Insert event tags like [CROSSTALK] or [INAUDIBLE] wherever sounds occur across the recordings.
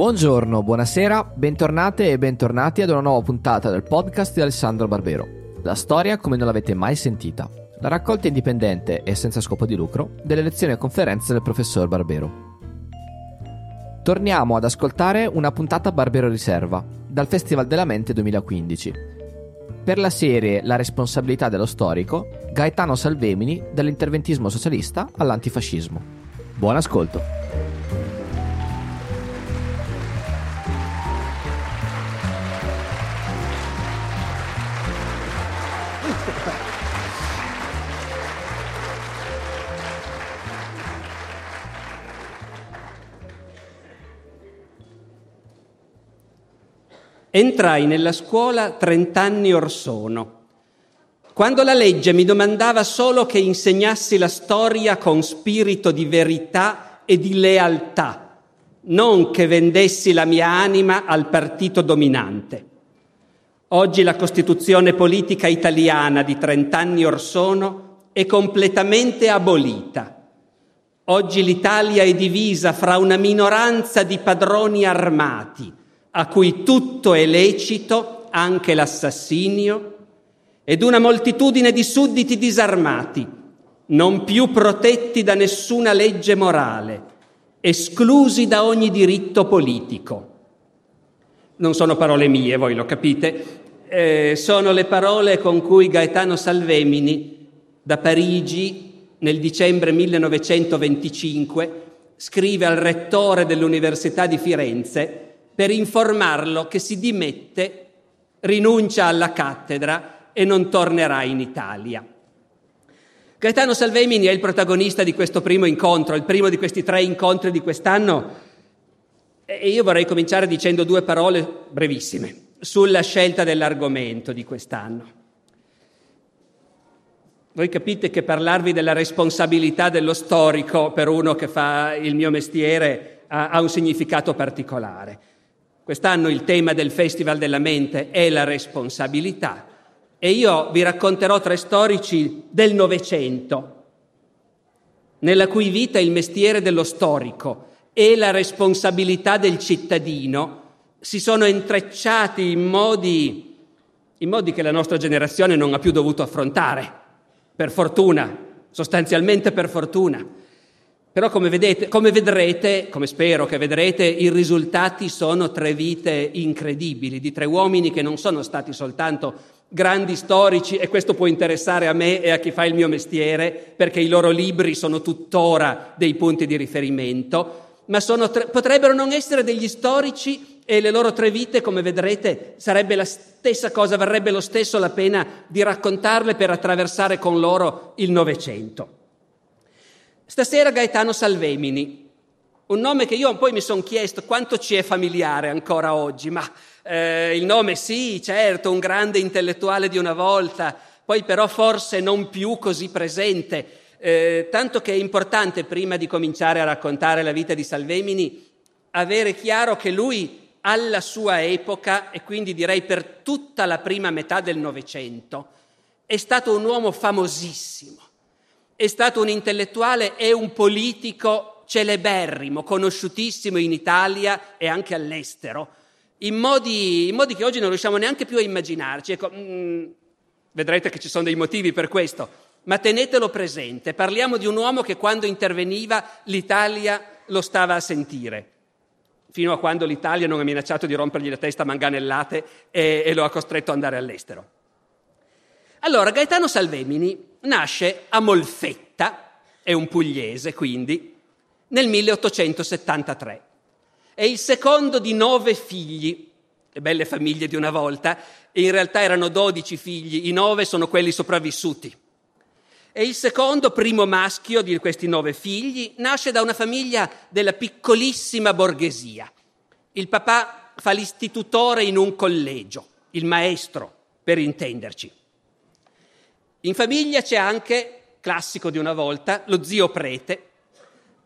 Buongiorno, buonasera, bentornate e bentornati ad una nuova puntata del podcast di Alessandro Barbero. La storia come non l'avete mai sentita. La raccolta indipendente e senza scopo di lucro delle lezioni e conferenze del professor Barbero. Torniamo ad ascoltare una puntata Barbero Riserva, dal Festival della Mente 2015. Per la serie La responsabilità dello storico, Gaetano Salvemini dall'interventismo socialista all'antifascismo. Buon ascolto! Entrai nella scuola trent'anni or sono, quando la legge mi domandava solo che insegnassi la storia con spirito di verità e di lealtà, non che vendessi la mia anima al partito dominante. Oggi la Costituzione politica italiana di trent'anni or sono è completamente abolita. Oggi l'Italia è divisa fra una minoranza di padroni armati, a cui tutto è lecito, anche l'assassinio, ed una moltitudine di sudditi disarmati, non più protetti da nessuna legge morale, esclusi da ogni diritto politico. Non sono parole mie, voi lo capite, eh, sono le parole con cui Gaetano Salvemini da Parigi nel dicembre 1925 scrive al rettore dell'Università di Firenze per informarlo che si dimette, rinuncia alla cattedra e non tornerà in Italia. Gaetano Salvemini è il protagonista di questo primo incontro, il primo di questi tre incontri di quest'anno e io vorrei cominciare dicendo due parole brevissime sulla scelta dell'argomento di quest'anno. Voi capite che parlarvi della responsabilità dello storico per uno che fa il mio mestiere ha, un significato particolare. Quest'anno il tema del Festival della Mente è la responsabilità e io vi racconterò tre storici del Novecento, nella cui vita il mestiere dello storico e la responsabilità del cittadino si sono intrecciati in modi, in modi che la nostra generazione non ha più dovuto affrontare, per fortuna, sostanzialmente per fortuna. Però come, vedete, come vedrete, come spero che vedrete, i risultati sono tre vite incredibili di tre uomini che non sono stati soltanto grandi storici e questo può interessare a me e a chi fa il mio mestiere perché i loro libri sono tuttora dei punti di riferimento, ma tre, potrebbero non essere degli storici e le loro tre vite, come vedrete, sarebbe la stessa cosa, varrebbe lo stesso la pena di raccontarle per attraversare con loro il Novecento. Stasera Gaetano Salvemini, un nome che io poi mi sono chiesto quanto ci è familiare ancora oggi, ma eh, il nome sì, certo, un grande intellettuale di una volta, poi però forse non più così presente, eh, tanto che è importante prima di cominciare a raccontare la vita di Salvemini avere chiaro che lui alla sua epoca, e quindi direi per tutta la prima metà del Novecento, è stato un uomo famosissimo è stato un intellettuale e un politico celeberrimo, conosciutissimo in Italia e anche all'estero, in modi, in modi che oggi non riusciamo neanche più a immaginarci. Ecco, mm, vedrete che ci sono dei motivi per questo, ma tenetelo presente. Parliamo di un uomo che quando interveniva l'Italia lo stava a sentire fino a quando l'Italia non ha minacciato di rompergli la testa a manganellate e, e lo ha costretto ad andare all'estero. Allora, Gaetano Salvemini nasce a Molfetta, è un pugliese quindi, nel 1873. È il secondo di nove figli, le belle famiglie di una volta, e in realtà erano dodici figli, i nove sono quelli sopravvissuti. E il secondo, primo maschio di questi nove figli, nasce da una famiglia della piccolissima borghesia. Il papà fa l'istitutore in un collegio, il maestro, per intenderci. In famiglia c'è anche, classico di una volta, lo zio prete,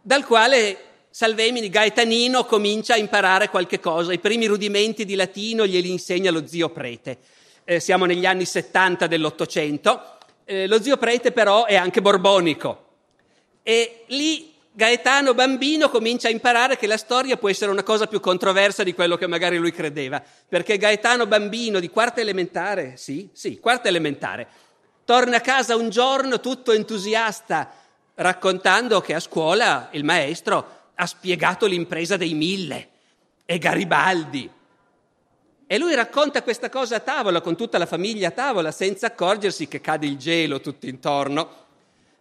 dal quale Salvemini Gaetanino comincia a imparare qualche cosa. I primi rudimenti di latino glieli insegna lo zio prete. Eh, siamo negli anni 70 dell'Ottocento. Eh, lo zio prete però è anche borbonico e lì Gaetano bambino comincia a imparare che la storia può essere una cosa più controversa di quello che magari lui credeva, perché Gaetano bambino di quarta elementare, sì, sì, quarta elementare, torna a casa un giorno tutto entusiasta, raccontando che a scuola il maestro ha spiegato l'impresa dei mille e Garibaldi. E lui racconta questa cosa a tavola, con tutta la famiglia a tavola, senza accorgersi che cade il gelo tutto intorno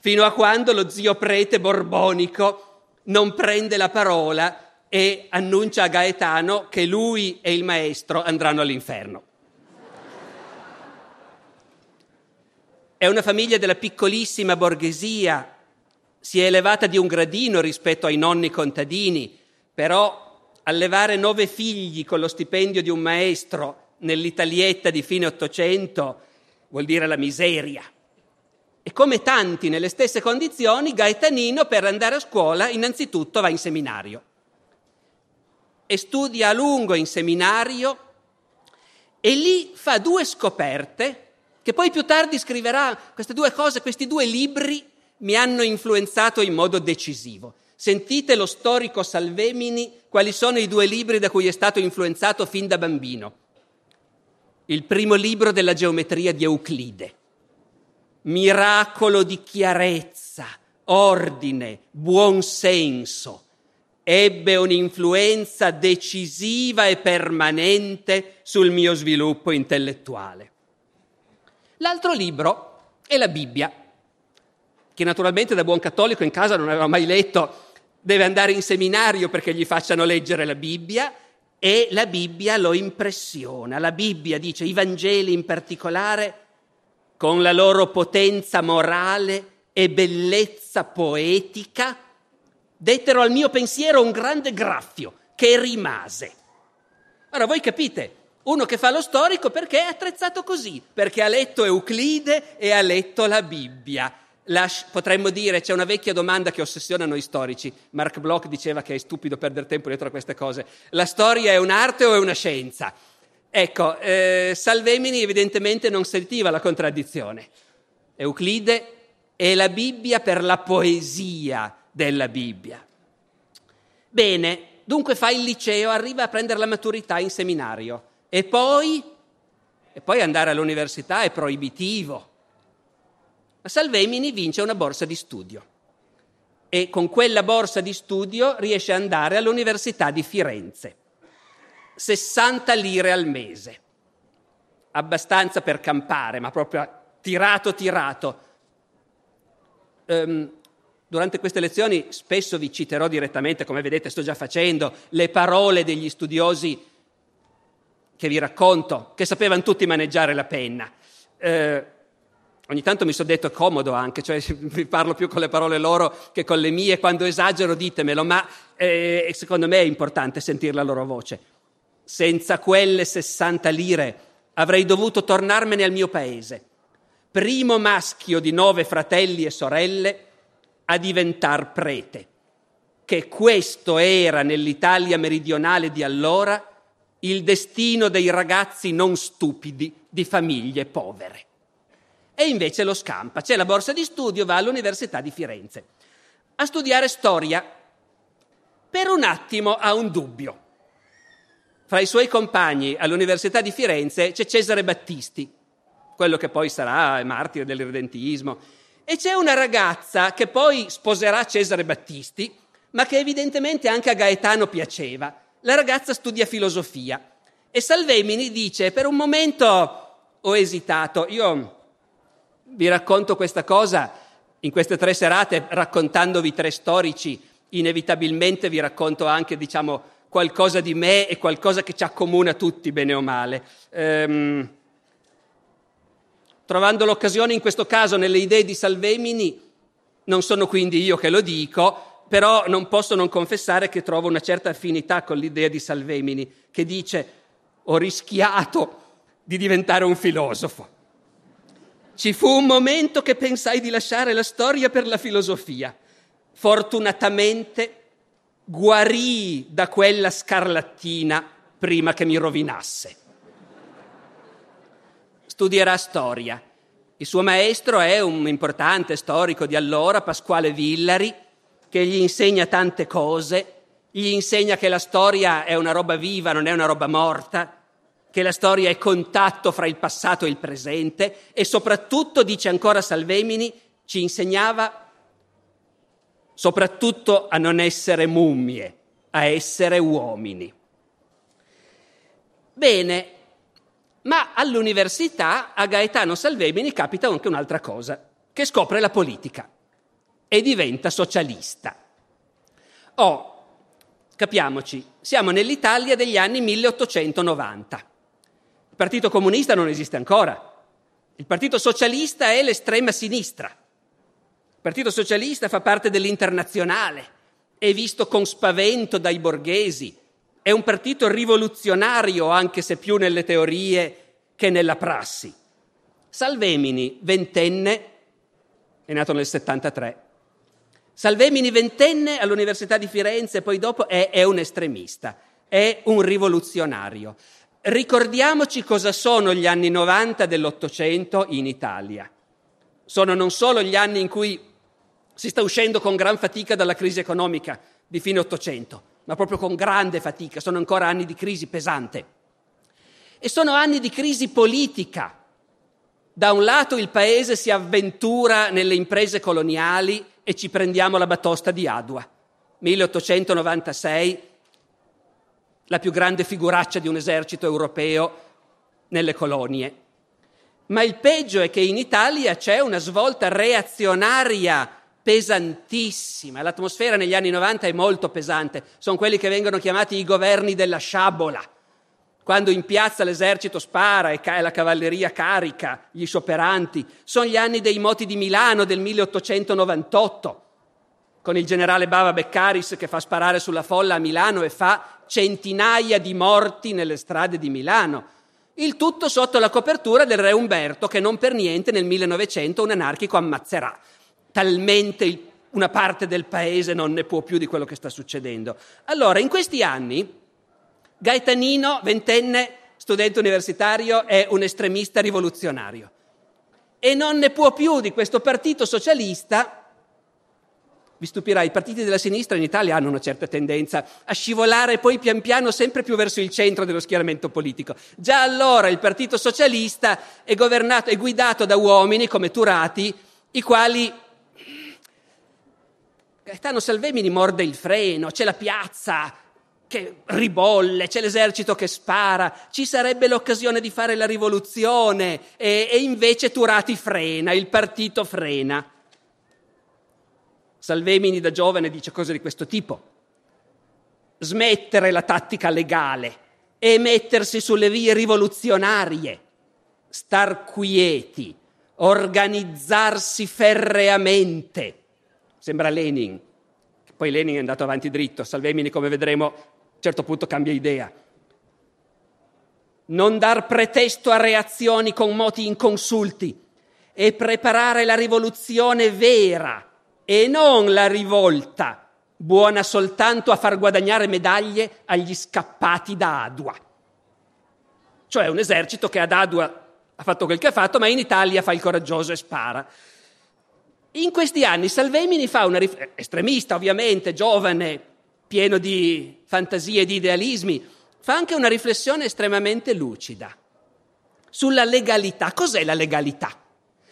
fino a quando lo zio prete borbonico non prende la parola e annuncia a Gaetano che lui e il maestro andranno all'inferno. È una famiglia della piccolissima borghesia, si è elevata di un gradino rispetto ai nonni contadini, però allevare nove figli con lo stipendio di un maestro nell'Italietta di fine Ottocento vuol dire la miseria. E come tanti nelle stesse condizioni, Gaetanino per andare a scuola innanzitutto va in seminario e studia a lungo in seminario e lì fa due scoperte che poi più tardi scriverà queste due cose, questi due libri mi hanno influenzato in modo decisivo. Sentite lo storico Salvemini quali sono i due libri da cui è stato influenzato fin da bambino. Il primo libro della geometria di Euclide miracolo di chiarezza, ordine, buon senso. Ebbe un'influenza decisiva e permanente sul mio sviluppo intellettuale. L'altro libro è la Bibbia, che naturalmente da buon cattolico in casa non aveva mai letto, deve andare in seminario perché gli facciano leggere la Bibbia e la Bibbia lo impressiona. La Bibbia dice, i Vangeli in particolare, con la loro potenza morale e bellezza poetica, dettero al mio pensiero un grande graffio che rimase. Ora voi capite, uno che fa lo storico perché è attrezzato così, perché ha letto Euclide e ha letto la Bibbia. La, potremmo dire, c'è una vecchia domanda che ossessiona noi storici. Mark Bloch diceva che è stupido perdere tempo dietro a queste cose. La storia è un'arte o è una scienza? Ecco, eh, Salvemini evidentemente non sentiva la contraddizione. Euclide è la Bibbia per la poesia della Bibbia. Bene, dunque fa il liceo, arriva a prendere la maturità in seminario e poi, e poi andare all'università è proibitivo. Ma Salvemini vince una borsa di studio e con quella borsa di studio riesce ad andare all'Università di Firenze. 60 lire al mese, abbastanza per campare, ma proprio tirato tirato. Um, durante queste lezioni spesso vi citerò direttamente, come vedete sto già facendo, le parole degli studiosi che vi racconto, che sapevano tutti maneggiare la penna. Eh, ogni tanto mi sono detto è comodo anche, cioè [LAUGHS] vi parlo più con le parole loro che con le mie, quando esagero ditemelo, ma eh, secondo me è importante sentire la loro voce. Senza quelle 60 lire avrei dovuto tornarmene al mio paese, primo maschio di nove fratelli e sorelle a diventar prete, che questo era nell'Italia meridionale di allora il destino dei ragazzi non stupidi di famiglie povere. E invece lo scampa, c'è la borsa di studio, va all'Università di Firenze a studiare storia. Per un attimo ha un dubbio. Fra i suoi compagni all'Università di Firenze c'è Cesare Battisti, quello che poi sarà martire dell'irredentismo, e c'è una ragazza che poi sposerà Cesare Battisti, ma che evidentemente anche a Gaetano piaceva. La ragazza studia filosofia. E Salvemini dice per un momento ho esitato, io vi racconto questa cosa in queste tre serate raccontandovi tre storici, inevitabilmente vi racconto anche diciamo qualcosa di me e qualcosa che ci accomuna tutti, bene o male. Ehm, trovando l'occasione in questo caso nelle idee di Salvemini, non sono quindi io che lo dico, però non posso non confessare che trovo una certa affinità con l'idea di Salvemini, che dice ho rischiato di diventare un filosofo. Ci fu un momento che pensai di lasciare la storia per la filosofia. Fortunatamente guarì da quella scarlattina prima che mi rovinasse. Studierà storia. Il suo maestro è un importante storico di allora, Pasquale Villari, che gli insegna tante cose, gli insegna che la storia è una roba viva, non è una roba morta, che la storia è contatto fra il passato e il presente e soprattutto, dice ancora Salvemini, ci insegnava soprattutto a non essere mummie, a essere uomini. Bene, ma all'università a Gaetano Salvemini capita anche un'altra cosa, che scopre la politica e diventa socialista. Oh, capiamoci, siamo nell'Italia degli anni 1890. Il Partito Comunista non esiste ancora. Il Partito Socialista è l'estrema sinistra. Il Partito Socialista fa parte dell'internazionale, è visto con spavento dai borghesi, è un partito rivoluzionario anche se più nelle teorie che nella prassi. Salvemini, ventenne, è nato nel 73, Salvemini ventenne all'Università di Firenze, poi dopo è, è un estremista, è un rivoluzionario. Ricordiamoci cosa sono gli anni 90 dell'Ottocento in Italia. Sono non solo gli anni in cui si sta uscendo con gran fatica dalla crisi economica di fine Ottocento, ma proprio con grande fatica, sono ancora anni di crisi pesante. E sono anni di crisi politica. Da un lato il paese si avventura nelle imprese coloniali e ci prendiamo la batosta di Adua. 1896, la più grande figuraccia di un esercito europeo nelle colonie. Ma il peggio è che in Italia c'è una svolta reazionaria pesantissima. L'atmosfera negli anni 90 è molto pesante. Sono quelli che vengono chiamati i governi della sciabola. Quando in piazza l'esercito spara e la cavalleria carica gli scioperanti. Sono gli anni dei moti di Milano del 1898, con il generale Bava Beccaris che fa sparare sulla folla a Milano e fa centinaia di morti nelle strade di Milano. Il tutto sotto la copertura del re Umberto che non per niente nel 1900 un anarchico ammazzerà. Talmente una parte del paese non ne può più di quello che sta succedendo. Allora, in questi anni Gaetanino, ventenne, studente universitario, è un estremista rivoluzionario e non ne può più di questo partito socialista. Vi stupirà, i partiti della sinistra in Italia hanno una certa tendenza a scivolare poi pian piano sempre più verso il centro dello schieramento politico. Già allora il partito socialista è, governato, è guidato da uomini come Turati, i quali Gaetano Salvemini morde il freno, c'è la piazza, che ribolle, c'è l'esercito che spara, ci sarebbe l'occasione di fare la rivoluzione e, e invece Turati frena, il partito frena. Salvemini da giovane dice cose di questo tipo. Smettere la tattica legale e mettersi sulle vie rivoluzionarie, star quieti, organizzarsi ferreamente. Sembra Lenin. Poi Lenin è andato avanti dritto, Salvemini, come vedremo, certo punto cambia idea. Non dar pretesto a reazioni con moti inconsulti e preparare la rivoluzione vera e non la rivolta, buona soltanto a far guadagnare medaglie agli scappati da Adua. Cioè un esercito che ad Adua ha fatto quel che ha fatto, ma in Italia fa il coraggioso e spara. In questi anni Salvemini fa una riflessione, estremista ovviamente, giovane, pieno di fantasie e di idealismi, fa anche una riflessione estremamente lucida sulla legalità. Cos'è la legalità?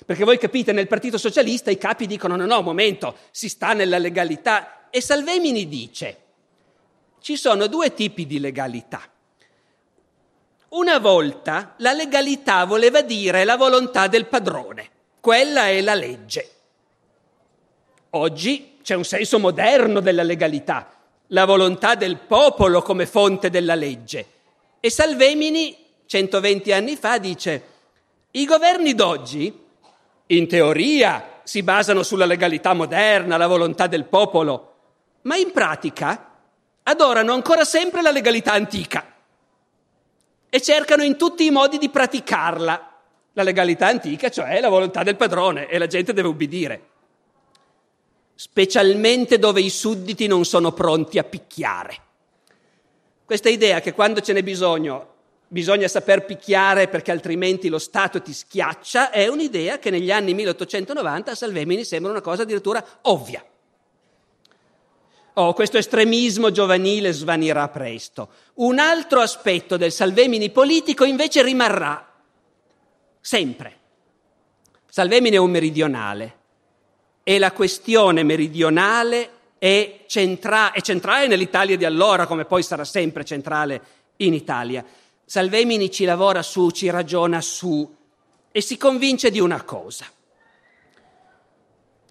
Perché voi capite, nel Partito Socialista i capi dicono no, no, momento, si sta nella legalità. E Salvemini dice, ci sono due tipi di legalità. Una volta la legalità voleva dire la volontà del padrone, quella è la legge. Oggi c'è un senso moderno della legalità, la volontà del popolo come fonte della legge. E Salvemini, 120 anni fa, dice, i governi d'oggi, in teoria, si basano sulla legalità moderna, la volontà del popolo, ma in pratica adorano ancora sempre la legalità antica e cercano in tutti i modi di praticarla. La legalità antica, cioè la volontà del padrone, e la gente deve ubbidire specialmente dove i sudditi non sono pronti a picchiare. Questa idea che quando ce n'è bisogno bisogna saper picchiare perché altrimenti lo Stato ti schiaccia è un'idea che negli anni 1890 a Salvemini sembra una cosa addirittura ovvia. Oh, questo estremismo giovanile svanirà presto. Un altro aspetto del Salvemini politico invece rimarrà sempre. Salvemini è un meridionale e la questione meridionale è, centra- è centrale nell'Italia di allora, come poi sarà sempre centrale in Italia. Salvemini ci lavora su, ci ragiona su e si convince di una cosa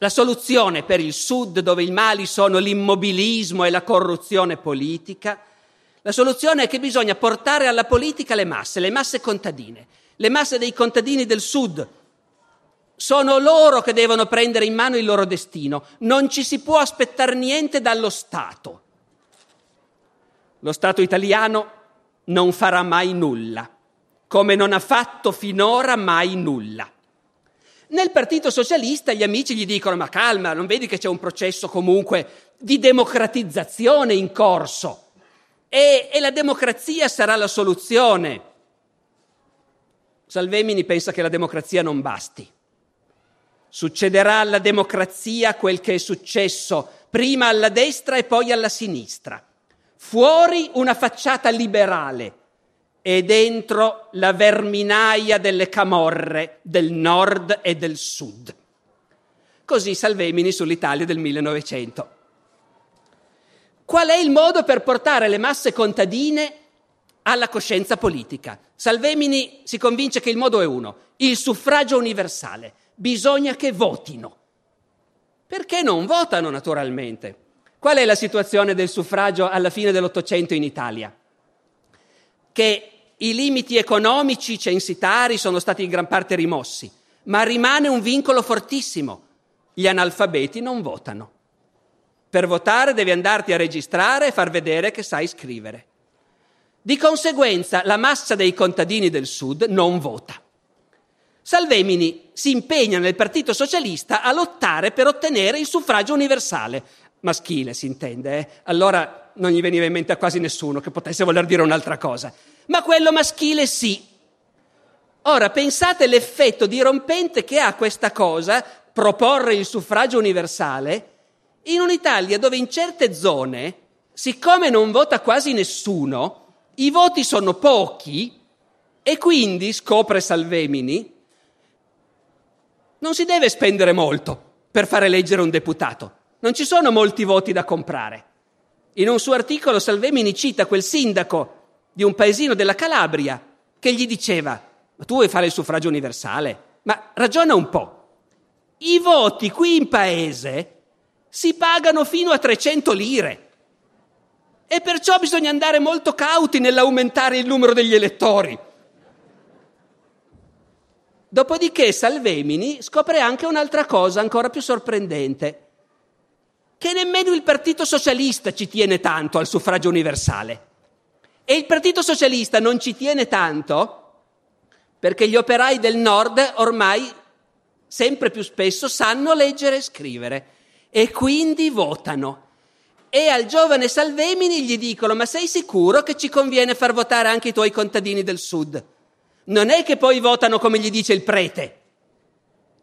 la soluzione per il Sud, dove i mali sono l'immobilismo e la corruzione politica, la soluzione è che bisogna portare alla politica le masse, le masse contadine, le masse dei contadini del Sud. Sono loro che devono prendere in mano il loro destino. Non ci si può aspettare niente dallo Stato. Lo Stato italiano non farà mai nulla, come non ha fatto finora mai nulla. Nel Partito Socialista gli amici gli dicono ma calma, non vedi che c'è un processo comunque di democratizzazione in corso e, e la democrazia sarà la soluzione. Salvemini pensa che la democrazia non basti. Succederà alla democrazia quel che è successo prima alla destra e poi alla sinistra. Fuori una facciata liberale, e dentro la verminaia delle camorre del nord e del sud. Così Salvemini sull'Italia del 1900. Qual è il modo per portare le masse contadine alla coscienza politica? Salvemini si convince che il modo è uno, il suffragio universale. Bisogna che votino. Perché non votano naturalmente? Qual è la situazione del suffragio alla fine dell'Ottocento in Italia? che i limiti economici censitari sono stati in gran parte rimossi, ma rimane un vincolo fortissimo. Gli analfabeti non votano. Per votare devi andarti a registrare e far vedere che sai scrivere. Di conseguenza la massa dei contadini del Sud non vota. Salvemini si impegna nel Partito Socialista a lottare per ottenere il suffragio universale, maschile si intende, eh? allora non gli veniva in mente a quasi nessuno che potesse voler dire un'altra cosa, ma quello maschile sì. Ora pensate l'effetto dirompente che ha questa cosa, proporre il suffragio universale, in un'Italia dove in certe zone, siccome non vota quasi nessuno, i voti sono pochi e quindi, scopre Salvemini, non si deve spendere molto per fare eleggere un deputato. Non ci sono molti voti da comprare. In un suo articolo Salvemini cita quel sindaco di un paesino della Calabria che gli diceva, ma tu vuoi fare il suffragio universale? Ma ragiona un po'. I voti qui in paese si pagano fino a 300 lire e perciò bisogna andare molto cauti nell'aumentare il numero degli elettori. Dopodiché Salvemini scopre anche un'altra cosa ancora più sorprendente che nemmeno il Partito Socialista ci tiene tanto al suffragio universale. E il Partito Socialista non ci tiene tanto perché gli operai del nord ormai sempre più spesso sanno leggere e scrivere e quindi votano. E al giovane Salvemini gli dicono: Ma sei sicuro che ci conviene far votare anche i tuoi contadini del sud? Non è che poi votano come gli dice il prete.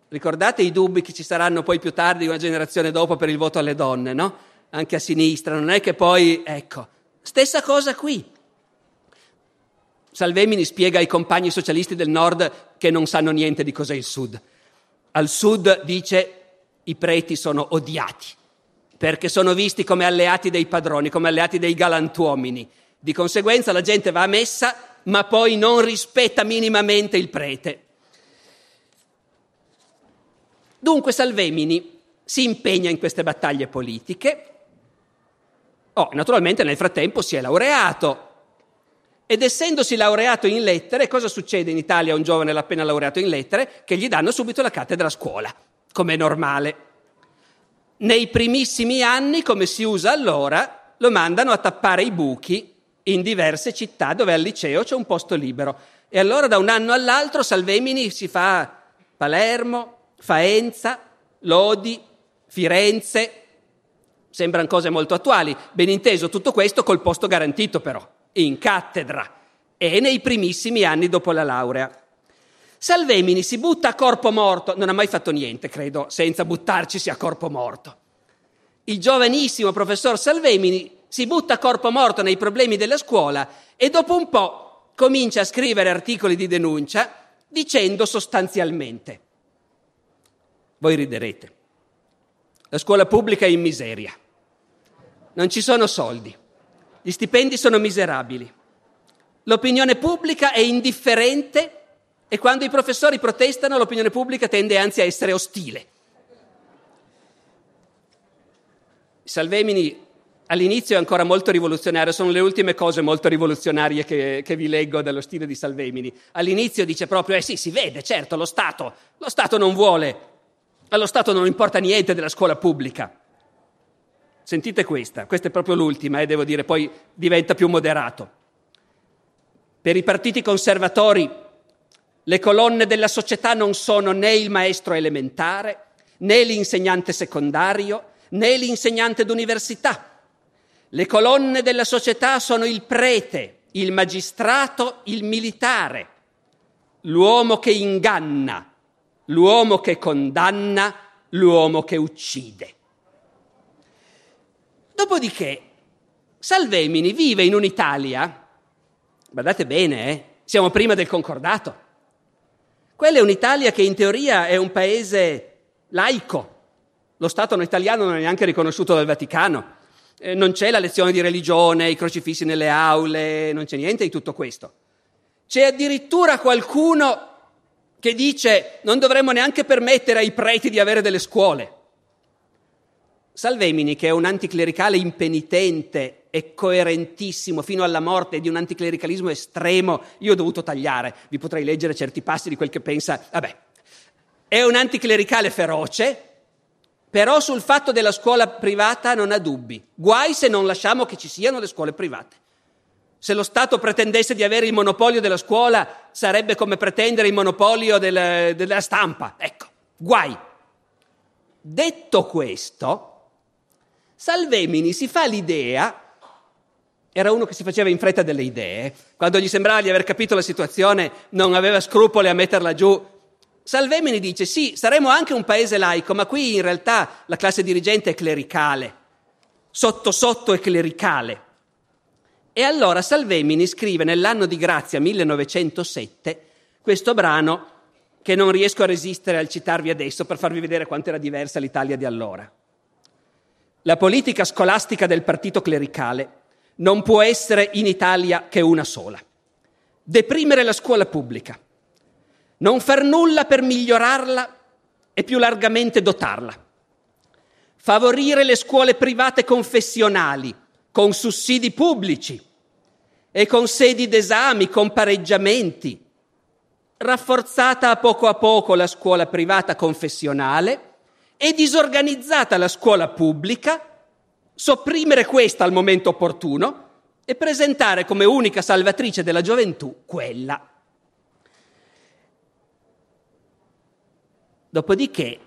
Ricordate i dubbi che ci saranno poi più tardi, una generazione dopo, per il voto alle donne, no? Anche a sinistra, non è che poi, ecco, stessa cosa qui. Salvemini spiega ai compagni socialisti del nord che non sanno niente di cos'è il sud. Al sud dice i preti sono odiati perché sono visti come alleati dei padroni, come alleati dei galantuomini. Di conseguenza la gente va a messa ma poi non rispetta minimamente il prete. Dunque Salvemini si impegna in queste battaglie politiche. Oh, naturalmente nel frattempo si è laureato. Ed essendosi laureato in lettere, cosa succede in Italia a un giovane appena laureato in lettere? Che gli danno subito la cattedra a scuola, come è normale. Nei primissimi anni, come si usa allora, lo mandano a tappare i buchi in diverse città dove al liceo c'è un posto libero. E allora da un anno all'altro Salvemini si fa Palermo, Faenza, Lodi, Firenze, sembrano cose molto attuali. Ben inteso tutto questo col posto garantito però, in cattedra e nei primissimi anni dopo la laurea. Salvemini si butta a corpo morto, non ha mai fatto niente, credo, senza buttarcisi a corpo morto. il giovanissimo professor Salvemini si butta corpo morto nei problemi della scuola e dopo un po' comincia a scrivere articoli di denuncia dicendo sostanzialmente, voi riderete, la scuola pubblica è in miseria, non ci sono soldi, gli stipendi sono miserabili, l'opinione pubblica è indifferente e quando i professori protestano l'opinione pubblica tende anzi a essere ostile. Salvemini all'inizio è ancora molto rivoluzionario, sono le ultime cose molto rivoluzionarie che, che, vi leggo dello stile di Salvemini. All'inizio dice proprio, eh sì, si vede, certo, lo Stato, lo Stato non vuole, allo Stato non importa niente della scuola pubblica. Sentite questa, questa è proprio l'ultima e eh, devo dire, poi diventa più moderato. Per i partiti conservatori le colonne della società non sono né il maestro elementare, né l'insegnante secondario, né l'insegnante d'università. Le colonne della società sono il prete, il magistrato, il militare, l'uomo che inganna, l'uomo che condanna, l'uomo che uccide. Dopodiché, Salvemini vive in un'Italia, guardate bene, eh, siamo prima del concordato. Quella è un'Italia che in teoria è un paese laico, lo Stato italiano non è neanche riconosciuto dal Vaticano. Eh, non c'è la lezione di religione, i crocifissi nelle aule, non c'è niente di tutto questo. C'è addirittura qualcuno che dice non dovremmo neanche permettere ai preti di avere delle scuole. Salvemini, che è un anticlericale impenitente e coerentissimo fino alla morte di un anticlericalismo estremo, io ho dovuto tagliare, vi potrei leggere certi passi di quel che pensa, vabbè, è un anticlericale feroce, però sul fatto della scuola privata non ha dubbi. Guai se non lasciamo che ci siano le scuole private. Se lo Stato pretendesse di avere il monopolio della scuola, sarebbe come pretendere il monopolio del, della stampa. Ecco, guai. Detto questo, Salvemini si fa l'idea, era uno che si faceva in fretta delle idee, quando gli sembrava di aver capito la situazione non aveva scrupoli a metterla giù Salvemini dice sì, saremo anche un paese laico, ma qui in realtà la classe dirigente è clericale, sotto sotto è clericale. E allora Salvemini scrive nell'anno di grazia 1907 questo brano che non riesco a resistere al citarvi adesso per farvi vedere quanto era diversa l'Italia di allora. La politica scolastica del partito clericale non può essere in Italia che una sola. Deprimere la scuola pubblica non far nulla per migliorarla e più largamente dotarla, favorire le scuole private confessionali con sussidi pubblici e con sedi d'esami, con pareggiamenti, rafforzata a poco a poco la scuola privata confessionale e disorganizzata la scuola pubblica, sopprimere questa al momento opportuno e presentare come unica salvatrice della gioventù quella Dopodiché,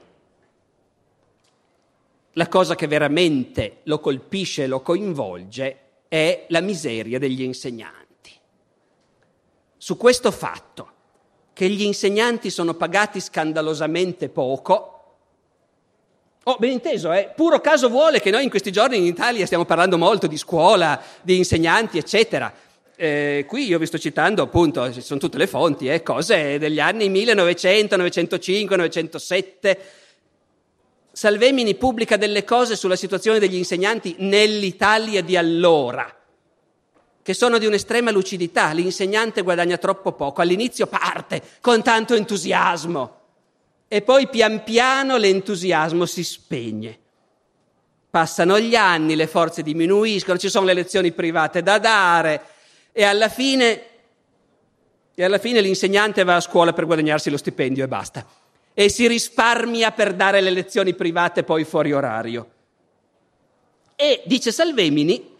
la cosa che veramente lo colpisce e lo coinvolge è la miseria degli insegnanti. Su questo fatto, che gli insegnanti sono pagati scandalosamente poco, Oh, ben inteso, eh? puro caso vuole che noi in questi giorni in Italia stiamo parlando molto di scuola, di insegnanti, eccetera. Eh, qui io vi sto citando appunto, ci sono tutte le fonti, eh, cose degli anni 1900, 905, 907. Salvemini pubblica delle cose sulla situazione degli insegnanti nell'Italia di allora, che sono di un'estrema lucidità. L'insegnante guadagna troppo poco, all'inizio parte con tanto entusiasmo e poi pian piano l'entusiasmo si spegne. Passano gli anni, le forze diminuiscono, ci sono le lezioni private da dare, e alla fine, e alla fine l'insegnante va a scuola per guadagnarsi lo stipendio e basta. E si risparmia per dare le lezioni private poi fuori orario. E dice Salvemini,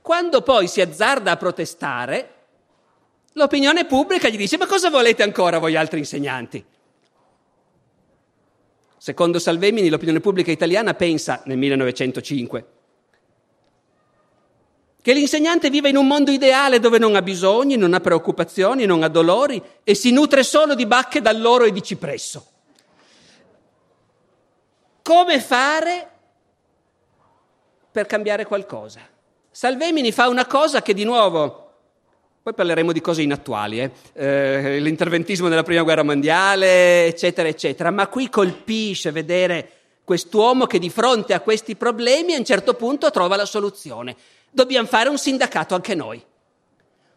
quando poi si azzarda a protestare, l'opinione pubblica gli dice ma cosa volete ancora voi altri insegnanti? Secondo Salvemini l'opinione pubblica italiana pensa nel 1905 che l'insegnante vive in un mondo ideale dove non ha bisogni, non ha preoccupazioni, non ha dolori e si nutre solo di bacche d'alloro e di cipresso. Come fare per cambiare qualcosa. Salvemini fa una cosa che di nuovo poi parleremo di cose inattuali, eh? Eh, l'interventismo nella prima guerra mondiale, eccetera, eccetera, ma qui colpisce vedere quest'uomo che di fronte a questi problemi a un certo punto trova la soluzione. Dobbiamo fare un sindacato anche noi.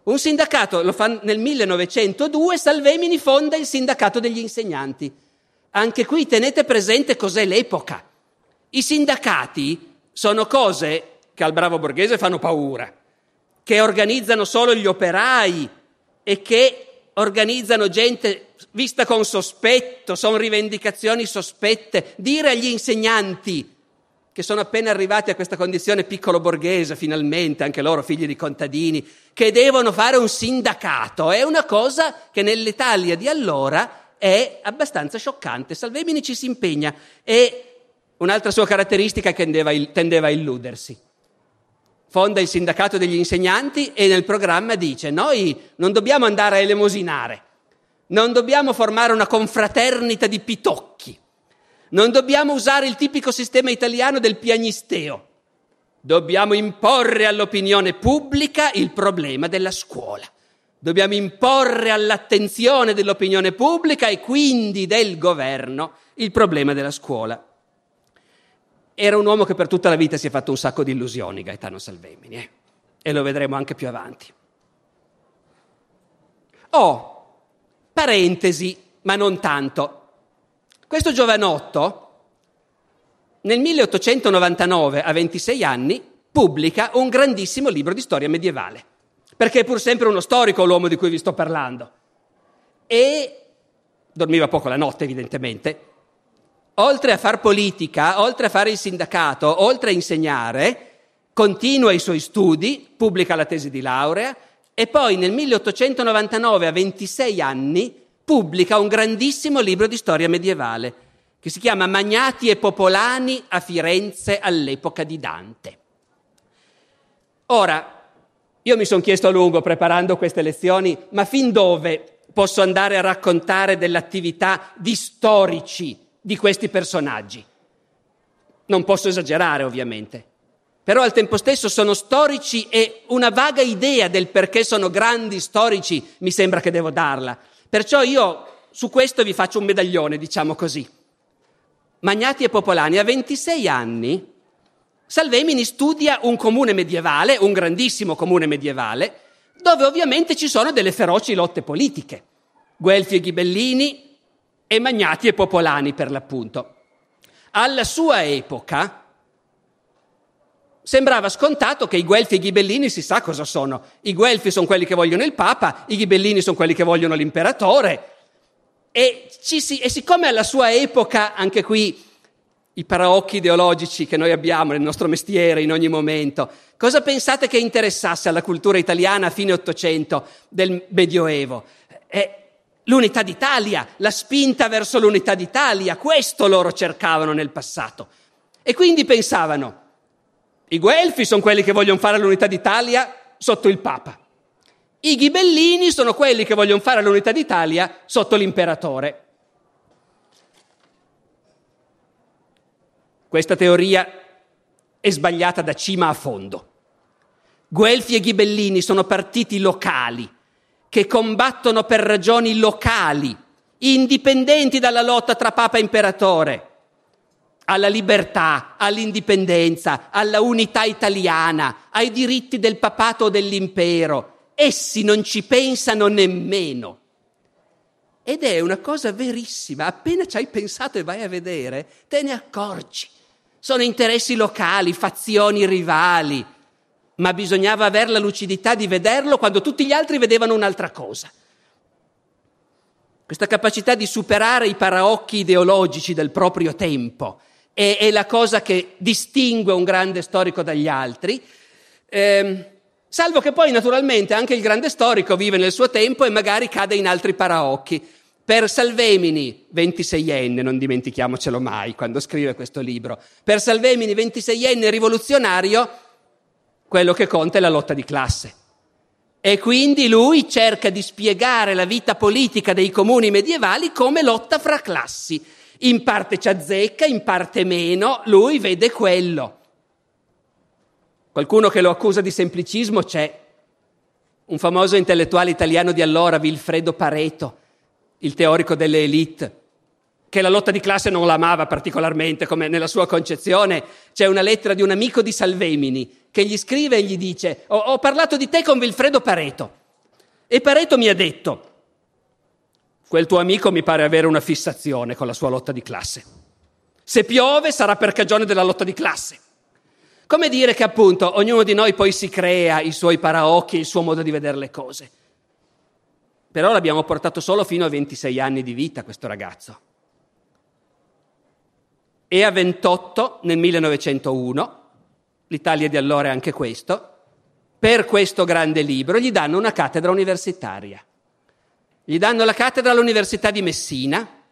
Un sindacato lo fa nel 1902, Salvemini fonda il sindacato degli insegnanti. Anche qui tenete presente cos'è l'epoca. I sindacati sono cose che al bravo borghese fanno paura che organizzano solo gli operai e che organizzano gente vista con sospetto, sono rivendicazioni sospette. Dire agli insegnanti che sono appena arrivati a questa condizione piccolo borghese, finalmente, anche loro figli di contadini, che devono fare un sindacato, è una cosa che nell'Italia di allora è abbastanza scioccante. Salvemini ci si impegna. E un'altra sua caratteristica che tendeva, tendeva a illudersi. Fonda il sindacato degli insegnanti e nel programma dice noi non dobbiamo andare a elemosinare, non dobbiamo formare una confraternita di pitocchi, non dobbiamo usare il tipico sistema italiano del piagnisteo, dobbiamo imporre all'opinione pubblica il problema della scuola. Dobbiamo imporre all'attenzione dell'opinione pubblica e quindi del governo il problema della scuola. Era un uomo che per tutta la vita si è fatto un sacco di illusioni, Gaetano Salvemini, eh? e lo vedremo anche più avanti. Oh, parentesi, ma non tanto. Questo giovanotto, nel 1899, a 26 anni, pubblica un grandissimo libro di storia medievale, perché è pur sempre uno storico l'uomo di cui vi sto parlando. E dormiva poco la notte, evidentemente, oltre a far politica, oltre a fare il sindacato, oltre a insegnare, continua i suoi studi, pubblica la tesi di laurea e poi nel 1899, a 26 anni, pubblica un grandissimo libro di storia medievale che si chiama Magnati e Popolani a Firenze all'epoca di Dante. Ora, io mi sono chiesto a lungo preparando queste lezioni, ma fin dove posso andare a raccontare dell'attività di storici di questi personaggi. Non posso esagerare, ovviamente, però al tempo stesso sono storici e una vaga idea del perché sono grandi storici mi sembra che devo darla. Perciò io su questo vi faccio un medaglione, diciamo così. Magnati e Popolani a 26 anni Salvemini studia un comune medievale, un grandissimo comune medievale, dove ovviamente ci sono delle feroci lotte politiche. Guelfi e Ghibellini e magnati e popolani per l'appunto. Alla sua epoca sembrava scontato che i Guelfi e i Ghibellini si sa cosa sono. I Guelfi sono quelli che vogliono il Papa, i Ghibellini sono quelli che vogliono l'imperatore. E, si, e siccome alla sua epoca, anche qui, i paraocchi ideologici che noi abbiamo nel nostro mestiere in ogni momento, cosa pensate che interessasse alla cultura italiana a fine Ottocento del Medioevo? Eh, l'unità d'Italia, la spinta verso l'unità d'Italia, questo loro cercavano nel passato. E quindi pensavano, i Guelfi sono quelli che vogliono fare l'unità d'Italia sotto il Papa, i Ghibellini sono quelli che vogliono fare l'unità d'Italia sotto l'imperatore. Questa teoria è sbagliata da cima a fondo. Guelfi e Ghibellini sono partiti locali che combattono per ragioni locali, indipendenti dalla lotta tra Papa e Imperatore, alla libertà, all'indipendenza, alla unità italiana, ai diritti del papato o dell'impero. Essi non ci pensano nemmeno. Ed è una cosa verissima, appena ci hai pensato e vai a vedere, te ne accorgi. Sono interessi locali, fazioni rivali, ma bisognava avere la lucidità di vederlo quando tutti gli altri vedevano un'altra cosa. Questa capacità di superare i paraocchi ideologici del proprio tempo è, è la cosa che distingue un grande storico dagli altri, eh, salvo che poi naturalmente anche il grande storico vive nel suo tempo e magari cade in altri paraocchi. Per Salvemini, 26enne, non dimentichiamocelo mai quando scrive questo libro, per Salvemini, 26enne rivoluzionario, quello che conta è la lotta di classe. E quindi lui cerca di spiegare la vita politica dei comuni medievali come lotta fra classi. In parte ci azzecca, in parte meno, lui vede quello. Qualcuno che lo accusa di semplicismo c'è. Un famoso intellettuale italiano di allora, Vilfredo Pareto, il teorico delle elite, che la lotta di classe non l'amava particolarmente, come nella sua concezione. C'è una lettera di un amico di Salvemini che gli scrive e gli dice: Ho, ho parlato di te con Vilfredo Pareto. E Pareto mi ha detto: Quel tuo amico mi pare avere una fissazione con la sua lotta di classe. Se piove sarà per cagione della lotta di classe. Come dire che appunto ognuno di noi poi si crea i suoi paraocchi, il suo modo di vedere le cose. Però l'abbiamo portato solo fino a 26 anni di vita questo ragazzo. E a 28 nel 1901, l'Italia di allora è anche questo, per questo grande libro gli danno una cattedra universitaria. Gli danno la cattedra all'Università di Messina.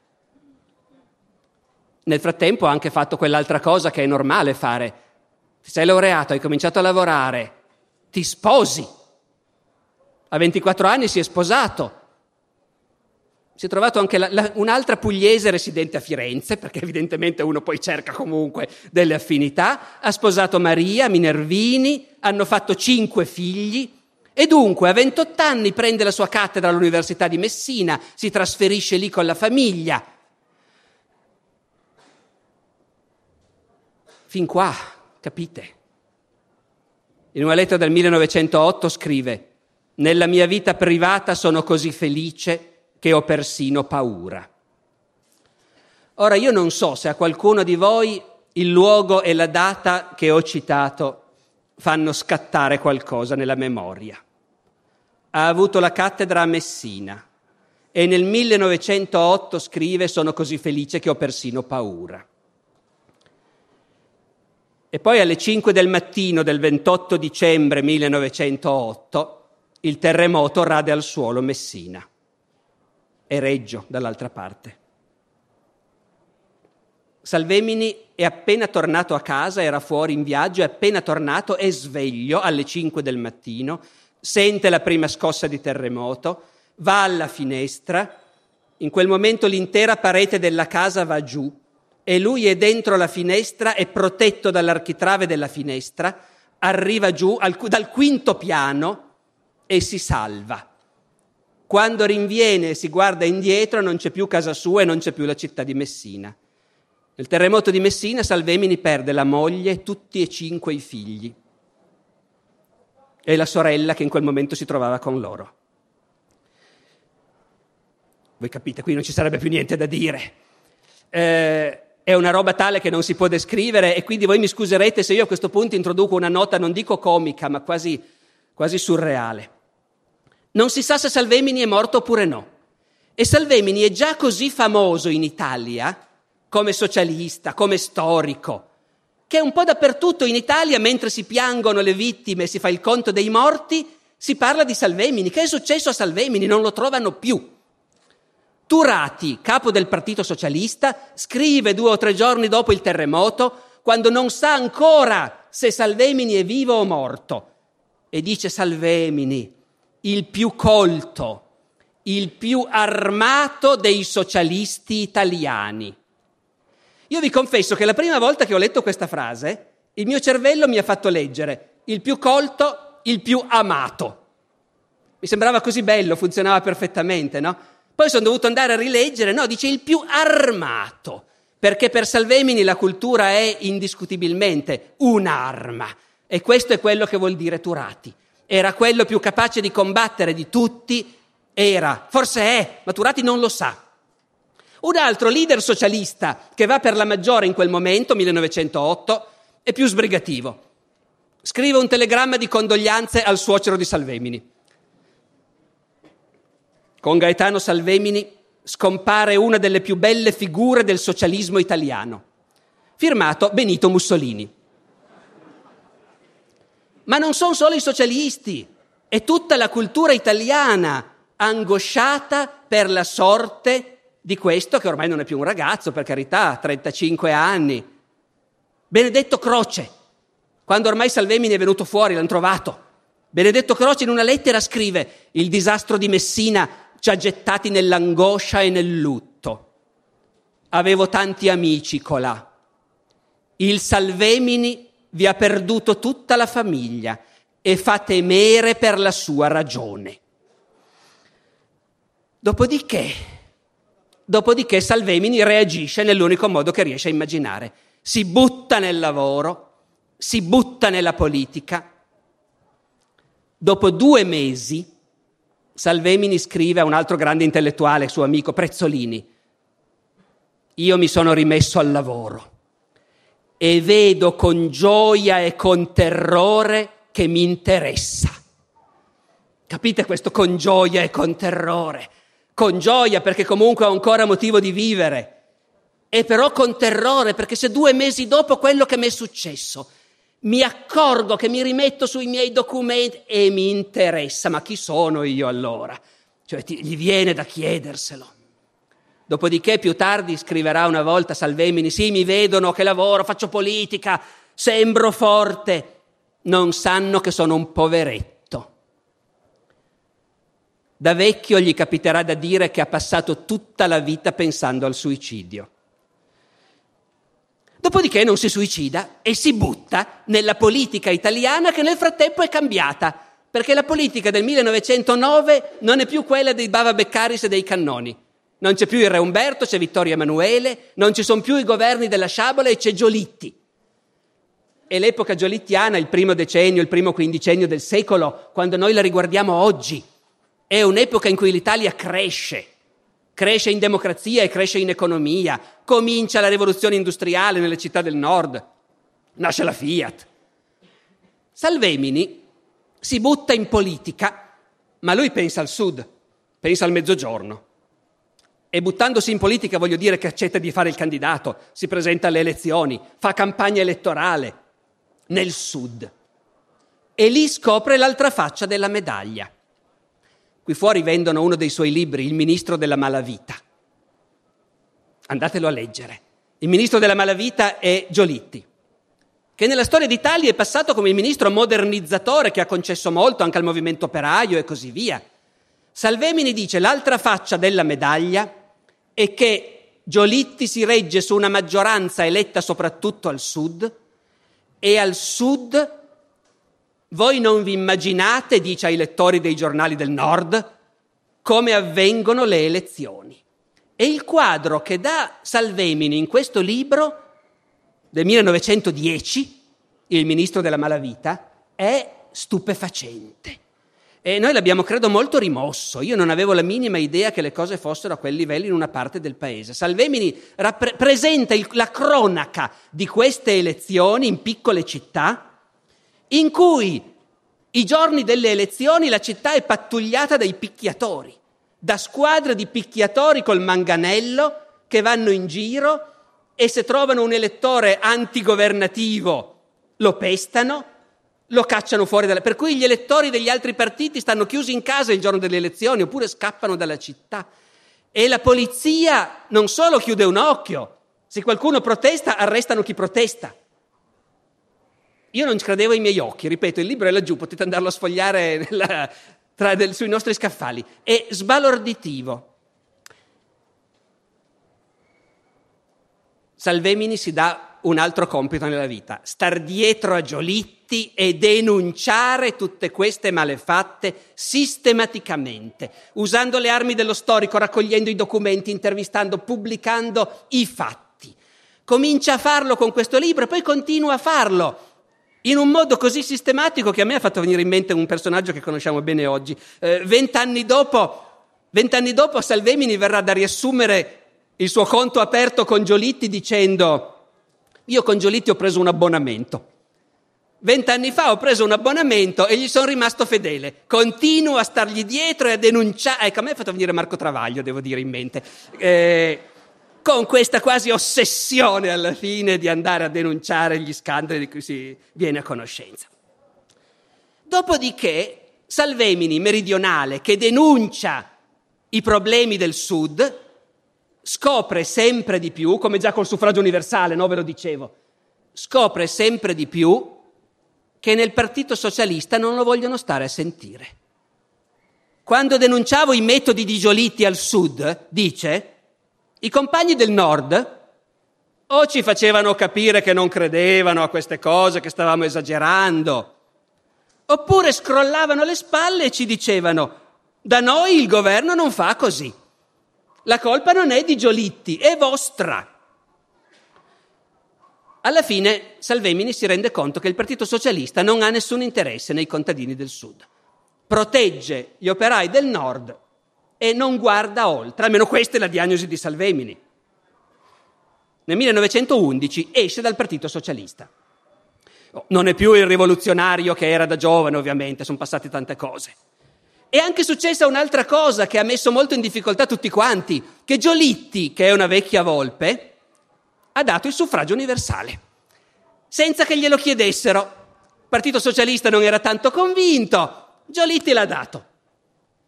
Nel frattempo ha anche fatto quell'altra cosa che è normale fare. Ti sei laureato, hai cominciato a lavorare, ti sposi. A 24 anni si è sposato. Si è trovato anche la, la, un'altra pugliese residente a Firenze, perché evidentemente uno poi cerca comunque delle affinità. Ha sposato Maria Minervini, hanno fatto cinque figli. E dunque a 28 anni prende la sua cattedra all'Università di Messina, si trasferisce lì con la famiglia. Fin qua, capite? In una lettera del 1908 scrive, Nella mia vita privata sono così felice che ho persino paura. Ora io non so se a qualcuno di voi il luogo e la data che ho citato fanno scattare qualcosa nella memoria. Ha avuto la cattedra a Messina e nel 1908 scrive sono così felice che ho persino paura. E poi alle 5 del mattino del 28 dicembre 1908 il terremoto rade al suolo Messina e Reggio dall'altra parte. Salvemini è appena tornato a casa, era fuori in viaggio, è appena tornato, è sveglio alle 5 del mattino, sente la prima scossa di terremoto, va alla finestra, in quel momento l'intera parete della casa va giù e lui è dentro la finestra, è protetto dall'architrave della finestra, arriva giù al, dal quinto piano e si salva. Quando rinviene e si guarda indietro non c'è più casa sua e non c'è più la città di Messina. Nel terremoto di Messina Salvemini perde la moglie e tutti e cinque i figli e la sorella che in quel momento si trovava con loro. Voi capite, qui non ci sarebbe più niente da dire. Eh, è una roba tale che non si può descrivere e quindi voi mi scuserete se io a questo punto introduco una nota non dico comica, ma quasi, quasi surreale. Non si sa se Salvemini è morto oppure no. E Salvemini è già così famoso in Italia come socialista, come storico, che un po' dappertutto in Italia, mentre si piangono le vittime e si fa il conto dei morti, si parla di Salvemini. Che è successo a Salvemini? Non lo trovano più. Turati, capo del Partito Socialista, scrive due o tre giorni dopo il terremoto, quando non sa ancora se Salvemini è vivo o morto, e dice Salvemini, il più colto, il più armato dei socialisti italiani. Io vi confesso che la prima volta che ho letto questa frase, il mio cervello mi ha fatto leggere il più colto, il più amato. Mi sembrava così bello, funzionava perfettamente, no? Poi sono dovuto andare a rileggere, no, dice il più armato, perché per Salvemini la cultura è indiscutibilmente un'arma. E questo è quello che vuol dire Turati. Era quello più capace di combattere di tutti, era, forse è, ma Turati non lo sa. Un altro leader socialista che va per la maggiore in quel momento, 1908, è più sbrigativo. Scrive un telegramma di condoglianze al suocero di Salvemini. Con Gaetano Salvemini scompare una delle più belle figure del socialismo italiano, firmato Benito Mussolini. Ma non sono solo i socialisti, è tutta la cultura italiana angosciata per la sorte di questo che ormai non è più un ragazzo, per carità, 35 anni. Benedetto Croce, quando ormai Salvemini è venuto fuori, l'hanno trovato. Benedetto Croce in una lettera scrive, il disastro di Messina ci ha gettati nell'angoscia e nel lutto. Avevo tanti amici colà. Il Salvemini vi ha perduto tutta la famiglia e fa temere per la sua ragione. Dopodiché, dopodiché Salvemini reagisce nell'unico modo che riesce a immaginare. Si butta nel lavoro, si butta nella politica. Dopo due mesi, Salvemini scrive a un altro grande intellettuale, suo amico Prezzolini, io mi sono rimesso al lavoro e vedo con gioia e con terrore che mi interessa. Capite questo con gioia e con terrore? Con gioia perché comunque ho ancora motivo di vivere e però con terrore perché se due mesi dopo quello che mi è successo mi accorgo che mi rimetto sui miei documenti e mi interessa, ma chi sono io allora? Cioè ti, gli viene da chiederselo. Dopodiché più tardi scriverà una volta Salvemini, sì, mi vedono che lavoro, faccio politica, sembro forte, non sanno che sono un poveretto. Da vecchio gli capiterà da dire che ha passato tutta la vita pensando al suicidio. Dopodiché non si suicida e si butta nella politica italiana che nel frattempo è cambiata, perché la politica del 1909 non è più quella dei Bava Beccaris e dei Cannoni. Non c'è più il re Umberto, c'è Vittorio Emanuele, non ci sono più i governi della sciabola e c'è Giolitti. E l'epoca giolittiana, il primo decennio, il primo quindicennio del secolo, quando noi la riguardiamo oggi, è un'epoca in cui l'Italia cresce, cresce in democrazia e cresce in economia, comincia la rivoluzione industriale nelle città del nord, nasce la Fiat. Salvemini si butta in politica, ma lui pensa al sud, pensa al mezzogiorno. E buttandosi in politica voglio dire che accetta di fare il candidato, si presenta alle elezioni, fa campagna elettorale nel sud. E lì scopre l'altra faccia della medaglia. Qui fuori vendono uno dei suoi libri, Il ministro della malavita. Andatelo a leggere. Il ministro della malavita è Giolitti, che nella storia d'Italia è passato come il ministro modernizzatore che ha concesso molto anche al movimento operaio e così via. Salvemini dice l'altra faccia della medaglia è che Giolitti si regge su una maggioranza eletta soprattutto al sud e al sud voi non vi immaginate, dice ai lettori dei giornali del nord, come avvengono le elezioni. E il quadro che dà Salvemini in questo libro del 1910, il ministro della malavita, è stupefacente. E noi l'abbiamo, credo, molto rimosso. Io non avevo la minima idea che le cose fossero a quel livello in una parte del paese. Salvemini rappresenta il, la cronaca di queste elezioni in piccole città, in cui i giorni delle elezioni la città è pattugliata dai picchiatori, da squadre di picchiatori col manganello che vanno in giro e se trovano un elettore antigovernativo lo pestano lo cacciano fuori dalla... Per cui gli elettori degli altri partiti stanno chiusi in casa il giorno delle elezioni oppure scappano dalla città. E la polizia non solo chiude un occhio, se qualcuno protesta arrestano chi protesta. Io non credevo ai miei occhi, ripeto, il libro è laggiù, potete andarlo a sfogliare nella, del, sui nostri scaffali. È sbalorditivo. Salvemini si dà un altro compito nella vita, star dietro a Giolitti e denunciare tutte queste malefatte sistematicamente, usando le armi dello storico, raccogliendo i documenti, intervistando, pubblicando i fatti. Comincia a farlo con questo libro e poi continua a farlo in un modo così sistematico che a me ha fatto venire in mente un personaggio che conosciamo bene oggi. Eh, vent'anni dopo, vent'anni dopo Salvemini verrà da riassumere il suo conto aperto con Giolitti dicendo io con Giolitti ho preso un abbonamento. Vent'anni fa ho preso un abbonamento e gli sono rimasto fedele. Continuo a stargli dietro e a denunciare. Ecco, a me ha fatto venire Marco Travaglio, devo dire, in mente. Eh, con questa quasi ossessione alla fine di andare a denunciare gli scandali di cui si viene a conoscenza. Dopodiché, Salvemini, meridionale, che denuncia i problemi del Sud, scopre sempre di più, come già col suffragio universale, no ve lo dicevo, scopre sempre di più che nel Partito Socialista non lo vogliono stare a sentire. Quando denunciavo i metodi di Giolitti al sud, dice, i compagni del nord O ci facevano capire che non credevano a queste cose, che stavamo esagerando, oppure scrollavano le spalle e ci dicevano da noi il governo non fa così. La colpa non è di Giolitti, è vostra. Alla fine Salvemini si rende conto che il Partito Socialista non ha nessun interesse nei contadini del Sud. Protegge gli operai del Nord e non guarda oltre, almeno questa è la diagnosi di Salvemini. Nel 1911 esce dal Partito Socialista. Non è più il rivoluzionario che era da giovane, ovviamente, sono passate tante cose. È anche successa un'altra cosa che ha messo molto in difficoltà tutti quanti, che Giolitti, che è una vecchia volpe, ha dato il suffragio universale, senza che glielo chiedessero. Il Partito Socialista non era tanto convinto, Giolitti l'ha dato.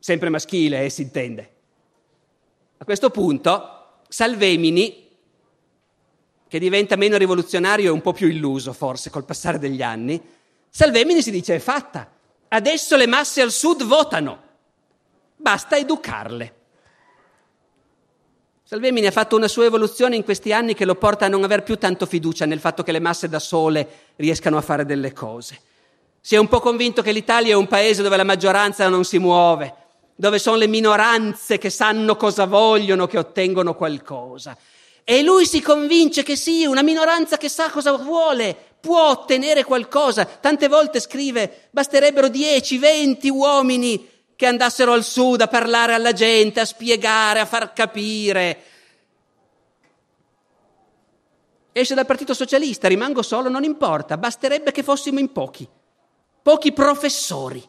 Sempre maschile, eh, si intende. A questo punto, Salvemini, che diventa meno rivoluzionario e un po' più illuso forse col passare degli anni, Salvemini si dice è fatta. Adesso le masse al sud votano. Basta educarle. Salvemini ha fatto una sua evoluzione in questi anni che lo porta a non aver più tanto fiducia nel fatto che le masse da sole riescano a fare delle cose. Si è un po' convinto che l'Italia è un paese dove la maggioranza non si muove, dove sono le minoranze che sanno cosa vogliono, che ottengono qualcosa. E lui si convince che sì, una minoranza che sa cosa vuole può ottenere qualcosa. Tante volte scrive, basterebbero 10, 20 uomini che andassero al sud a parlare alla gente, a spiegare, a far capire. Esce dal Partito Socialista, rimango solo, non importa, basterebbe che fossimo in pochi, pochi professori,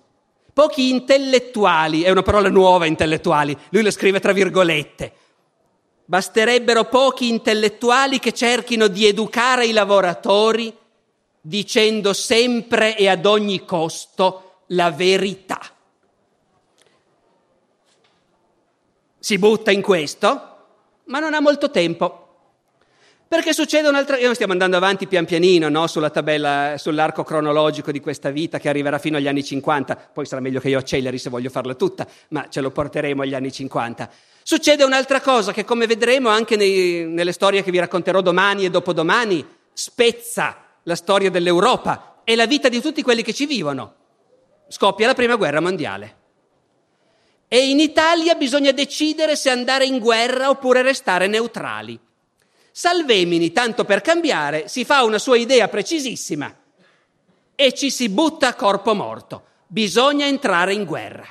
pochi intellettuali, è una parola nuova intellettuali, lui lo scrive tra virgolette. Basterebbero pochi intellettuali che cerchino di educare i lavoratori dicendo sempre e ad ogni costo la verità. si butta in questo, ma non ha molto tempo. Perché succede un'altra... Noi stiamo andando avanti pian pianino no? sulla tabella, sull'arco cronologico di questa vita che arriverà fino agli anni 50. Poi sarà meglio che io acceleri se voglio farla tutta, ma ce lo porteremo agli anni 50. Succede un'altra cosa che, come vedremo anche nei, nelle storie che vi racconterò domani e dopodomani, spezza la storia dell'Europa e la vita di tutti quelli che ci vivono. Scoppia la prima guerra mondiale. E in Italia bisogna decidere se andare in guerra oppure restare neutrali. Salvemini, tanto per cambiare, si fa una sua idea precisissima e ci si butta a corpo morto. Bisogna entrare in guerra.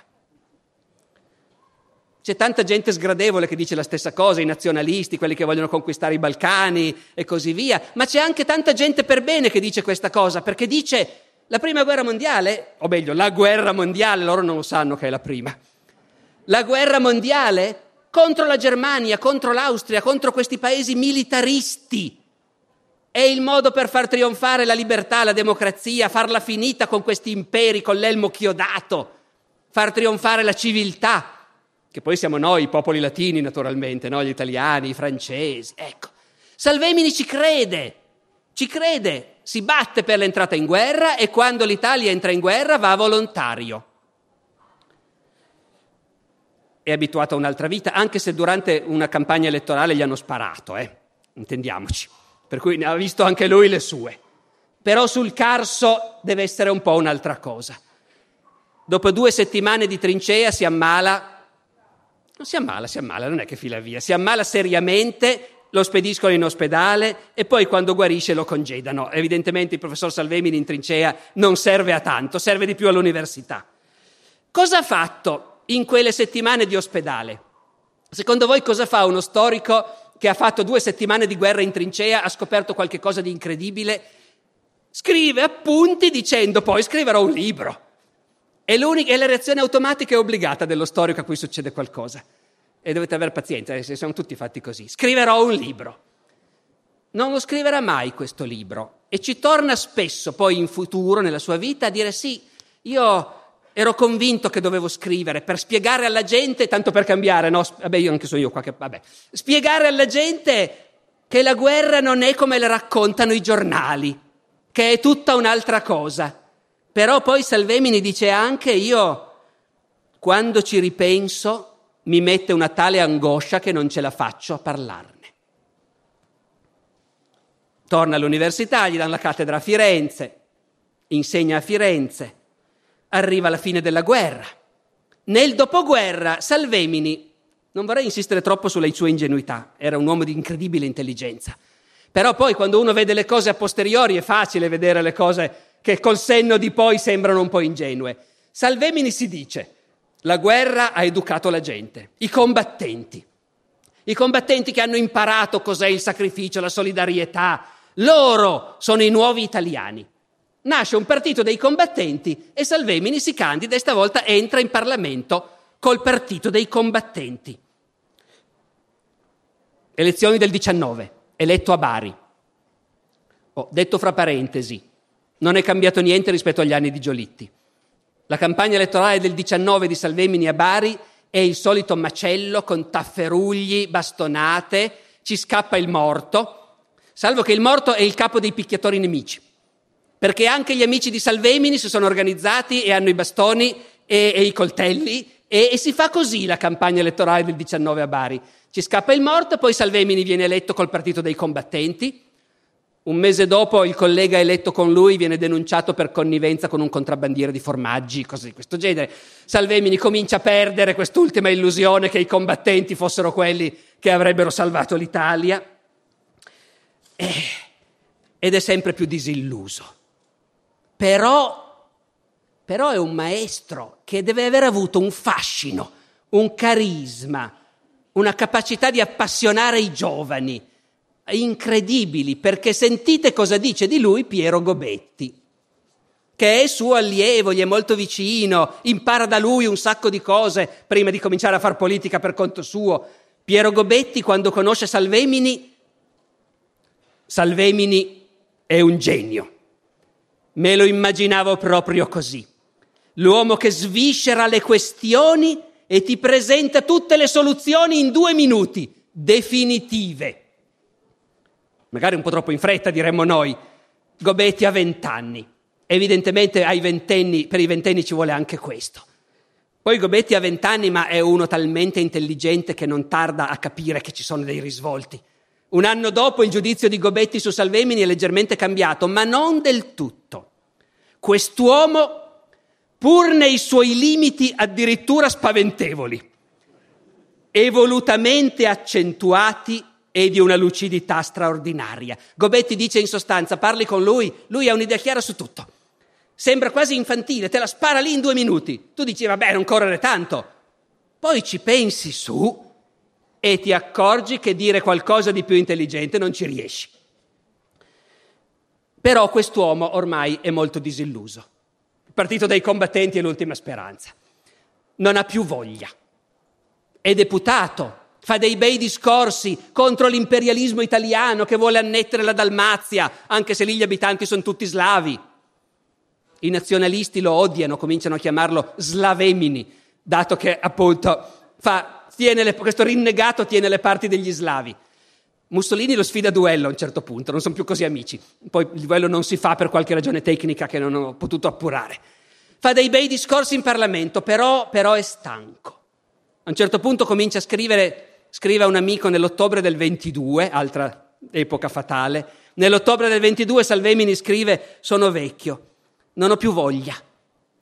C'è tanta gente sgradevole che dice la stessa cosa, i nazionalisti, quelli che vogliono conquistare i Balcani e così via, ma c'è anche tanta gente per bene che dice questa cosa, perché dice la prima guerra mondiale, o meglio, la guerra mondiale, loro non lo sanno che è la prima la guerra mondiale contro la Germania, contro l'Austria, contro questi paesi militaristi. È il modo per far trionfare la libertà, la democrazia, farla finita con questi imperi, con l'elmo chiodato, far trionfare la civiltà, che poi siamo noi, i popoli latini naturalmente, no? gli italiani, i francesi. Ecco, Salvemini ci crede, ci crede, si batte per l'entrata in guerra e quando l'Italia entra in guerra va volontario è abituato a un'altra vita, anche se durante una campagna elettorale gli hanno sparato, eh? intendiamoci, per cui ne ha visto anche lui le sue. Però sul Carso deve essere un po' un'altra cosa. Dopo due settimane di trincea si ammala, non si ammala, si ammala, non è che fila via, si ammala seriamente, lo spediscono in ospedale e poi quando guarisce lo congedano. Evidentemente il professor Salvemini in trincea non serve a tanto, serve di più all'università. Cosa ha fatto? In quelle settimane di ospedale. Secondo voi cosa fa uno storico che ha fatto due settimane di guerra in trincea, ha scoperto qualche cosa di incredibile? Scrive appunti dicendo poi scriverò un libro. È, è la reazione automatica e obbligata dello storico a cui succede qualcosa. E dovete avere pazienza, eh, siamo tutti fatti così. Scriverò un libro. Non lo scriverà mai questo libro e ci torna spesso poi in futuro nella sua vita a dire sì, io ero convinto che dovevo scrivere per spiegare alla gente, tanto per cambiare, no? Vabbè, io anche sono io qua che, vabbè. Spiegare alla gente che la guerra non è come la raccontano i giornali, che è tutta un'altra cosa. Però poi Salvemini dice anche io, quando ci ripenso, mi mette una tale angoscia che non ce la faccio a parlarne. Torna all'università, gli danno la cattedra a Firenze, insegna a Firenze, arriva la fine della guerra. Nel dopoguerra Salvemini, non vorrei insistere troppo sulla sua ingenuità, era un uomo di incredibile intelligenza, però poi quando uno vede le cose a posteriori è facile vedere le cose che col senno di poi sembrano un po' ingenue. Salvemini si dice, la guerra ha educato la gente, i combattenti, i combattenti che hanno imparato cos'è il sacrificio, la solidarietà, loro sono i nuovi italiani. Nasce un partito dei combattenti e Salvemini si candida e stavolta entra in Parlamento col partito dei combattenti. Elezioni del 19 eletto a Bari. Oh, detto fra parentesi, non è cambiato niente rispetto agli anni di Giolitti. La campagna elettorale del 19 di Salvemini a Bari è il solito macello con tafferugli, bastonate, ci scappa il morto, salvo che il morto è il capo dei picchiatori nemici, perché anche gli amici di Salvemini si sono organizzati e hanno i bastoni e, e i coltelli e, e si fa così la campagna elettorale del 19 a Bari. Ci scappa il morto, poi Salvemini viene eletto col partito dei combattenti. Un mese dopo il collega eletto con lui viene denunciato per connivenza con un contrabbandiere di formaggi, cose di questo genere. Salvemini comincia a perdere quest'ultima illusione che i combattenti fossero quelli che avrebbero salvato l'Italia. Eh, ed è sempre più disilluso. Però, però è un maestro che deve aver avuto un fascino, un carisma, una capacità di appassionare i giovani, incredibili, perché sentite cosa dice di lui Piero Gobetti, che è suo allievo, gli è molto vicino, impara da lui un sacco di cose prima di cominciare a fare politica per conto suo. Piero Gobetti, quando conosce Salvemini, Salvemini è un genio. Me lo immaginavo proprio così. L'uomo che sviscera le questioni e ti presenta tutte le soluzioni in due minuti, definitive. Magari un po' troppo in fretta, diremmo noi. Gobetti ha vent'anni. Evidentemente ventenni, per i ventenni ci vuole anche questo. Poi Gobetti ha vent'anni, ma è uno talmente intelligente che non tarda a capire che ci sono dei risvolti. Un anno dopo il giudizio di Gobetti su Salvemini è leggermente cambiato, ma non del tutto. Quest'uomo pur nei suoi limiti addirittura spaventevoli, e volutamente accentuati e di una lucidità straordinaria. Gobetti dice in sostanza, parli con lui, lui ha un'idea chiara su tutto. Sembra quasi infantile, te la spara lì in due minuti. Tu dici, vabbè, non correre tanto. Poi ci pensi su e ti accorgi che dire qualcosa di più intelligente non ci riesci. Però quest'uomo ormai è molto disilluso partito dei combattenti è l'ultima speranza. Non ha più voglia. È deputato, fa dei bei discorsi contro l'imperialismo italiano che vuole annettere la Dalmazia, anche se lì gli abitanti sono tutti slavi. I nazionalisti lo odiano, cominciano a chiamarlo slavemini, dato che appunto fa, le, questo rinnegato tiene le parti degli slavi. Mussolini lo sfida a duello a un certo punto, non sono più così amici. Poi il duello non si fa per qualche ragione tecnica che non ho potuto appurare. Fa dei bei discorsi in Parlamento, però, però è stanco. A un certo punto comincia a scrivere, scrive a un amico nell'ottobre del 22, altra epoca fatale. Nell'ottobre del 22 Salvemini scrive: Sono vecchio, non ho più voglia.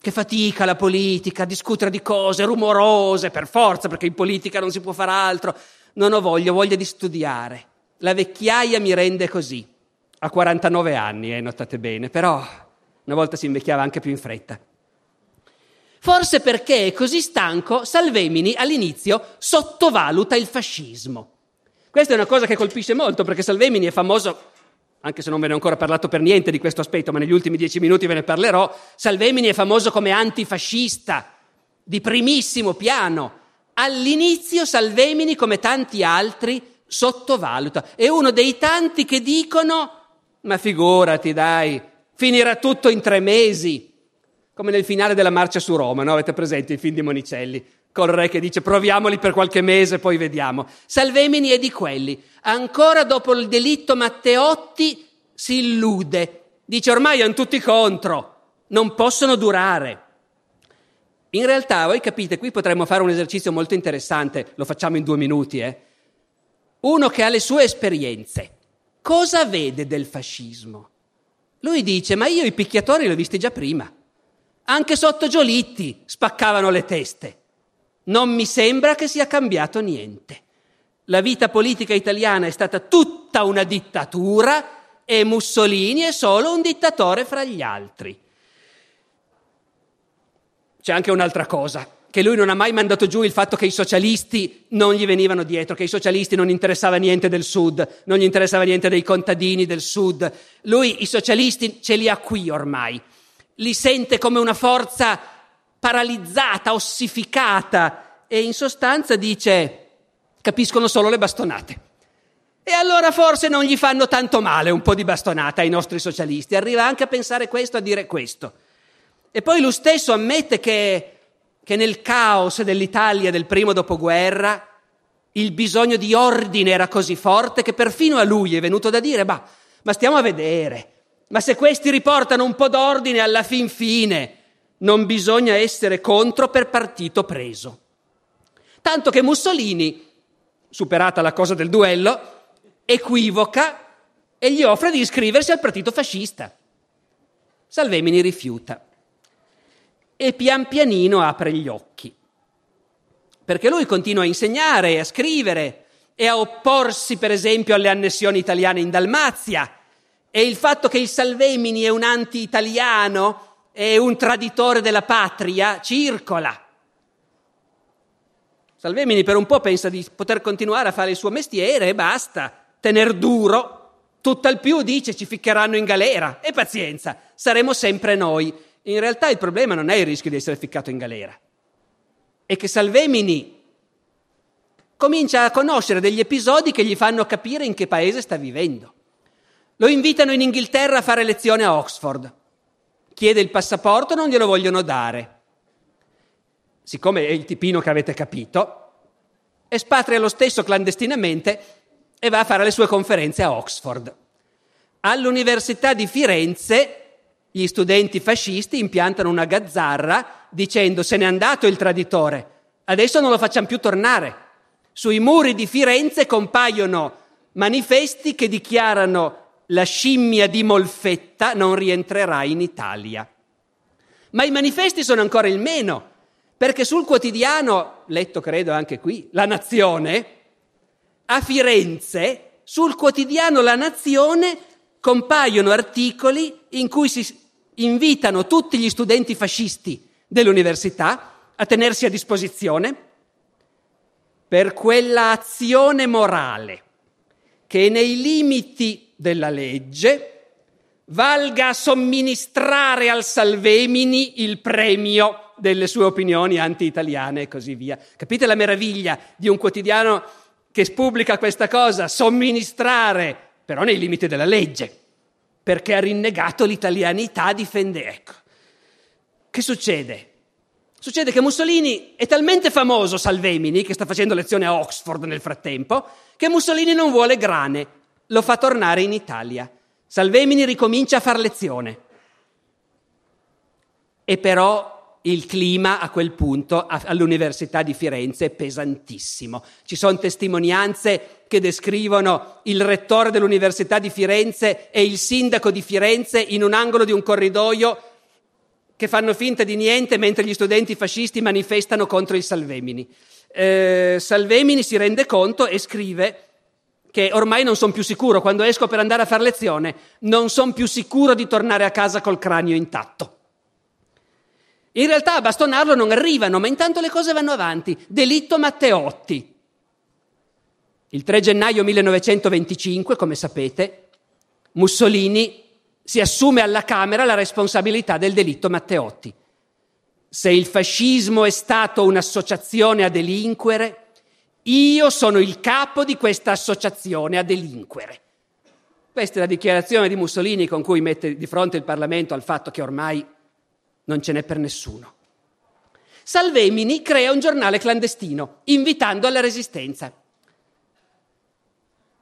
Che fatica la politica, discutere di cose rumorose, per forza, perché in politica non si può fare altro. Non ho voglia, ho voglia di studiare. La vecchiaia mi rende così. Ha 49 anni, eh, notate bene, però una volta si invecchiava anche più in fretta. Forse perché è così stanco, Salvemini all'inizio sottovaluta il fascismo. Questa è una cosa che colpisce molto perché Salvemini è famoso, anche se non ve ne ho ancora parlato per niente di questo aspetto, ma negli ultimi dieci minuti ve ne parlerò, Salvemini è famoso come antifascista, di primissimo piano. All'inizio Salvemini, come tanti altri, sottovaluta. È uno dei tanti che dicono, ma figurati dai, finirà tutto in tre mesi, come nel finale della marcia su Roma, no? avete presente il film di Monicelli, col re che dice proviamoli per qualche mese, poi vediamo. Salvemini è di quelli. Ancora dopo il delitto Matteotti si illude, dice ormai hanno tutti contro, non possono durare. In realtà, voi capite, qui potremmo fare un esercizio molto interessante, lo facciamo in due minuti, eh? uno che ha le sue esperienze cosa vede del fascismo? Lui dice, ma io i picchiatori li ho visti già prima. Anche sotto Giolitti spaccavano le teste. Non mi sembra che sia cambiato niente. La vita politica italiana è stata tutta una dittatura e Mussolini è solo un dittatore fra gli altri. C'è anche un'altra cosa, che lui non ha mai mandato giù il fatto che i socialisti non gli venivano dietro, che i socialisti non interessava niente del sud, non gli interessava niente dei contadini del sud. Lui i socialisti ce li ha qui ormai, li sente come una forza paralizzata, ossificata e in sostanza dice capiscono solo le bastonate. E allora forse non gli fanno tanto male un po' di bastonata ai nostri socialisti, arriva anche a pensare questo, a dire questo. E poi lui stesso ammette che, che nel caos dell'Italia del primo dopoguerra il bisogno di ordine era così forte che perfino a lui è venuto da dire, ma, ma stiamo a vedere, ma se questi riportano un po' d'ordine alla fin fine, non bisogna essere contro per partito preso. Tanto che Mussolini, superata la cosa del duello, equivoca e gli offre di iscriversi al partito fascista. Salvemini rifiuta e pian pianino apre gli occhi. Perché lui continua a insegnare, a scrivere e a opporsi, per esempio, alle annessioni italiane in Dalmazia. E il fatto che il Salvemini è un anti-italiano, è un traditore della patria, circola. Salvemini per un po' pensa di poter continuare a fare il suo mestiere e basta, tener duro. Tutt'al più dice ci ficcheranno in galera e pazienza, saremo sempre noi. In realtà il problema non è il rischio di essere ficcato in galera, è che Salvemini comincia a conoscere degli episodi che gli fanno capire in che paese sta vivendo. Lo invitano in Inghilterra a fare lezione a Oxford. Chiede il passaporto, non glielo vogliono dare. Siccome è il tipino che avete capito, espatria lo stesso clandestinamente e va a fare le sue conferenze a Oxford. All'Università di Firenze gli studenti fascisti impiantano una gazzarra dicendo se n'è andato il traditore, adesso non lo facciamo più tornare. Sui muri di Firenze compaiono manifesti che dichiarano la scimmia di Molfetta non rientrerà in Italia. Ma i manifesti sono ancora il meno, perché sul quotidiano, letto credo anche qui, La Nazione, a Firenze, sul quotidiano La Nazione compaiono articoli in cui si invitano tutti gli studenti fascisti dell'università a tenersi a disposizione per quella azione morale che nei limiti della legge valga a somministrare al Salvemini il premio delle sue opinioni anti-italiane e così via. Capite la meraviglia di un quotidiano che pubblica questa cosa? Somministrare, però nei limiti della legge perché ha rinnegato l'italianità, difende. Ecco. Che succede? Succede che Mussolini è talmente famoso, Salvemini, che sta facendo lezione a Oxford nel frattempo, che Mussolini non vuole grane, lo fa tornare in Italia. Salvemini ricomincia a far lezione. E però il clima a quel punto all'Università di Firenze è pesantissimo. Ci sono testimonianze che descrivono il rettore dell'Università di Firenze e il sindaco di Firenze in un angolo di un corridoio che fanno finta di niente mentre gli studenti fascisti manifestano contro il Salvemini. Eh, Salvemini si rende conto e scrive che ormai non sono più sicuro, quando esco per andare a fare lezione, non sono più sicuro di tornare a casa col cranio intatto. In realtà a bastonarlo non arrivano, ma intanto le cose vanno avanti. Delitto Matteotti. Il 3 gennaio 1925, come sapete, Mussolini si assume alla Camera la responsabilità del delitto Matteotti. Se il fascismo è stato un'associazione a delinquere, io sono il capo di questa associazione a delinquere. Questa è la dichiarazione di Mussolini con cui mette di fronte il Parlamento al fatto che ormai non ce n'è per nessuno. Salvemini crea un giornale clandestino, invitando alla resistenza.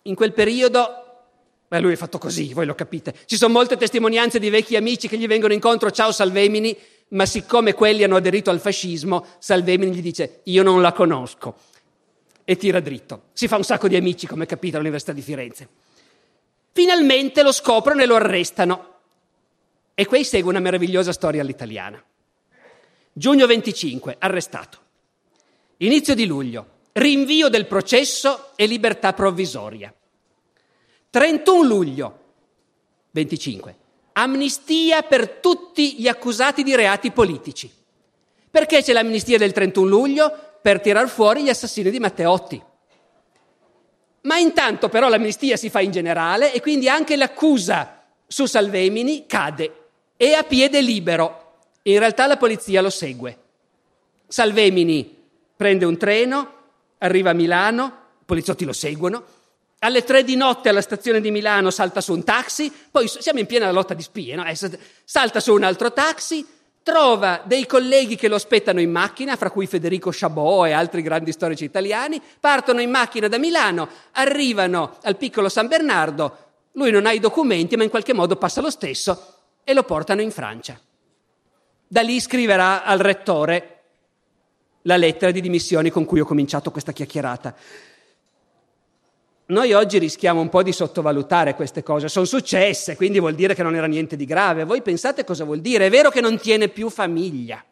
In quel periodo, beh, lui è fatto così, voi lo capite, ci sono molte testimonianze di vecchi amici che gli vengono incontro, ciao Salvemini, ma siccome quelli hanno aderito al fascismo, Salvemini gli dice, io non la conosco, e tira dritto. Si fa un sacco di amici, come capite, all'Università di Firenze. Finalmente lo scoprono e lo arrestano. E qui segue una meravigliosa storia all'italiana. Giugno 25, arrestato. Inizio di luglio, rinvio del processo e libertà provvisoria. 31 luglio 25, amnistia per tutti gli accusati di reati politici. Perché c'è l'amnistia del 31 luglio? Per tirar fuori gli assassini di Matteotti. Ma intanto però l'amnistia si fa in generale e quindi anche l'accusa su Salvemini cade e a piede libero. In realtà la polizia lo segue. Salvemini prende un treno, arriva a Milano, i poliziotti lo seguono, alle tre di notte alla stazione di Milano salta su un taxi, poi siamo in piena lotta di spie, no? salta su un altro taxi, trova dei colleghi che lo aspettano in macchina, fra cui Federico Chabot e altri grandi storici italiani, partono in macchina da Milano, arrivano al piccolo San Bernardo, lui non ha i documenti ma in qualche modo passa lo stesso e lo portano in Francia. Da lì scriverà al rettore la lettera di dimissioni con cui ho cominciato questa chiacchierata. Noi oggi rischiamo un po' di sottovalutare queste cose, sono successe, quindi vuol dire che non era niente di grave. Voi pensate cosa vuol dire? È vero che non tiene più famiglia,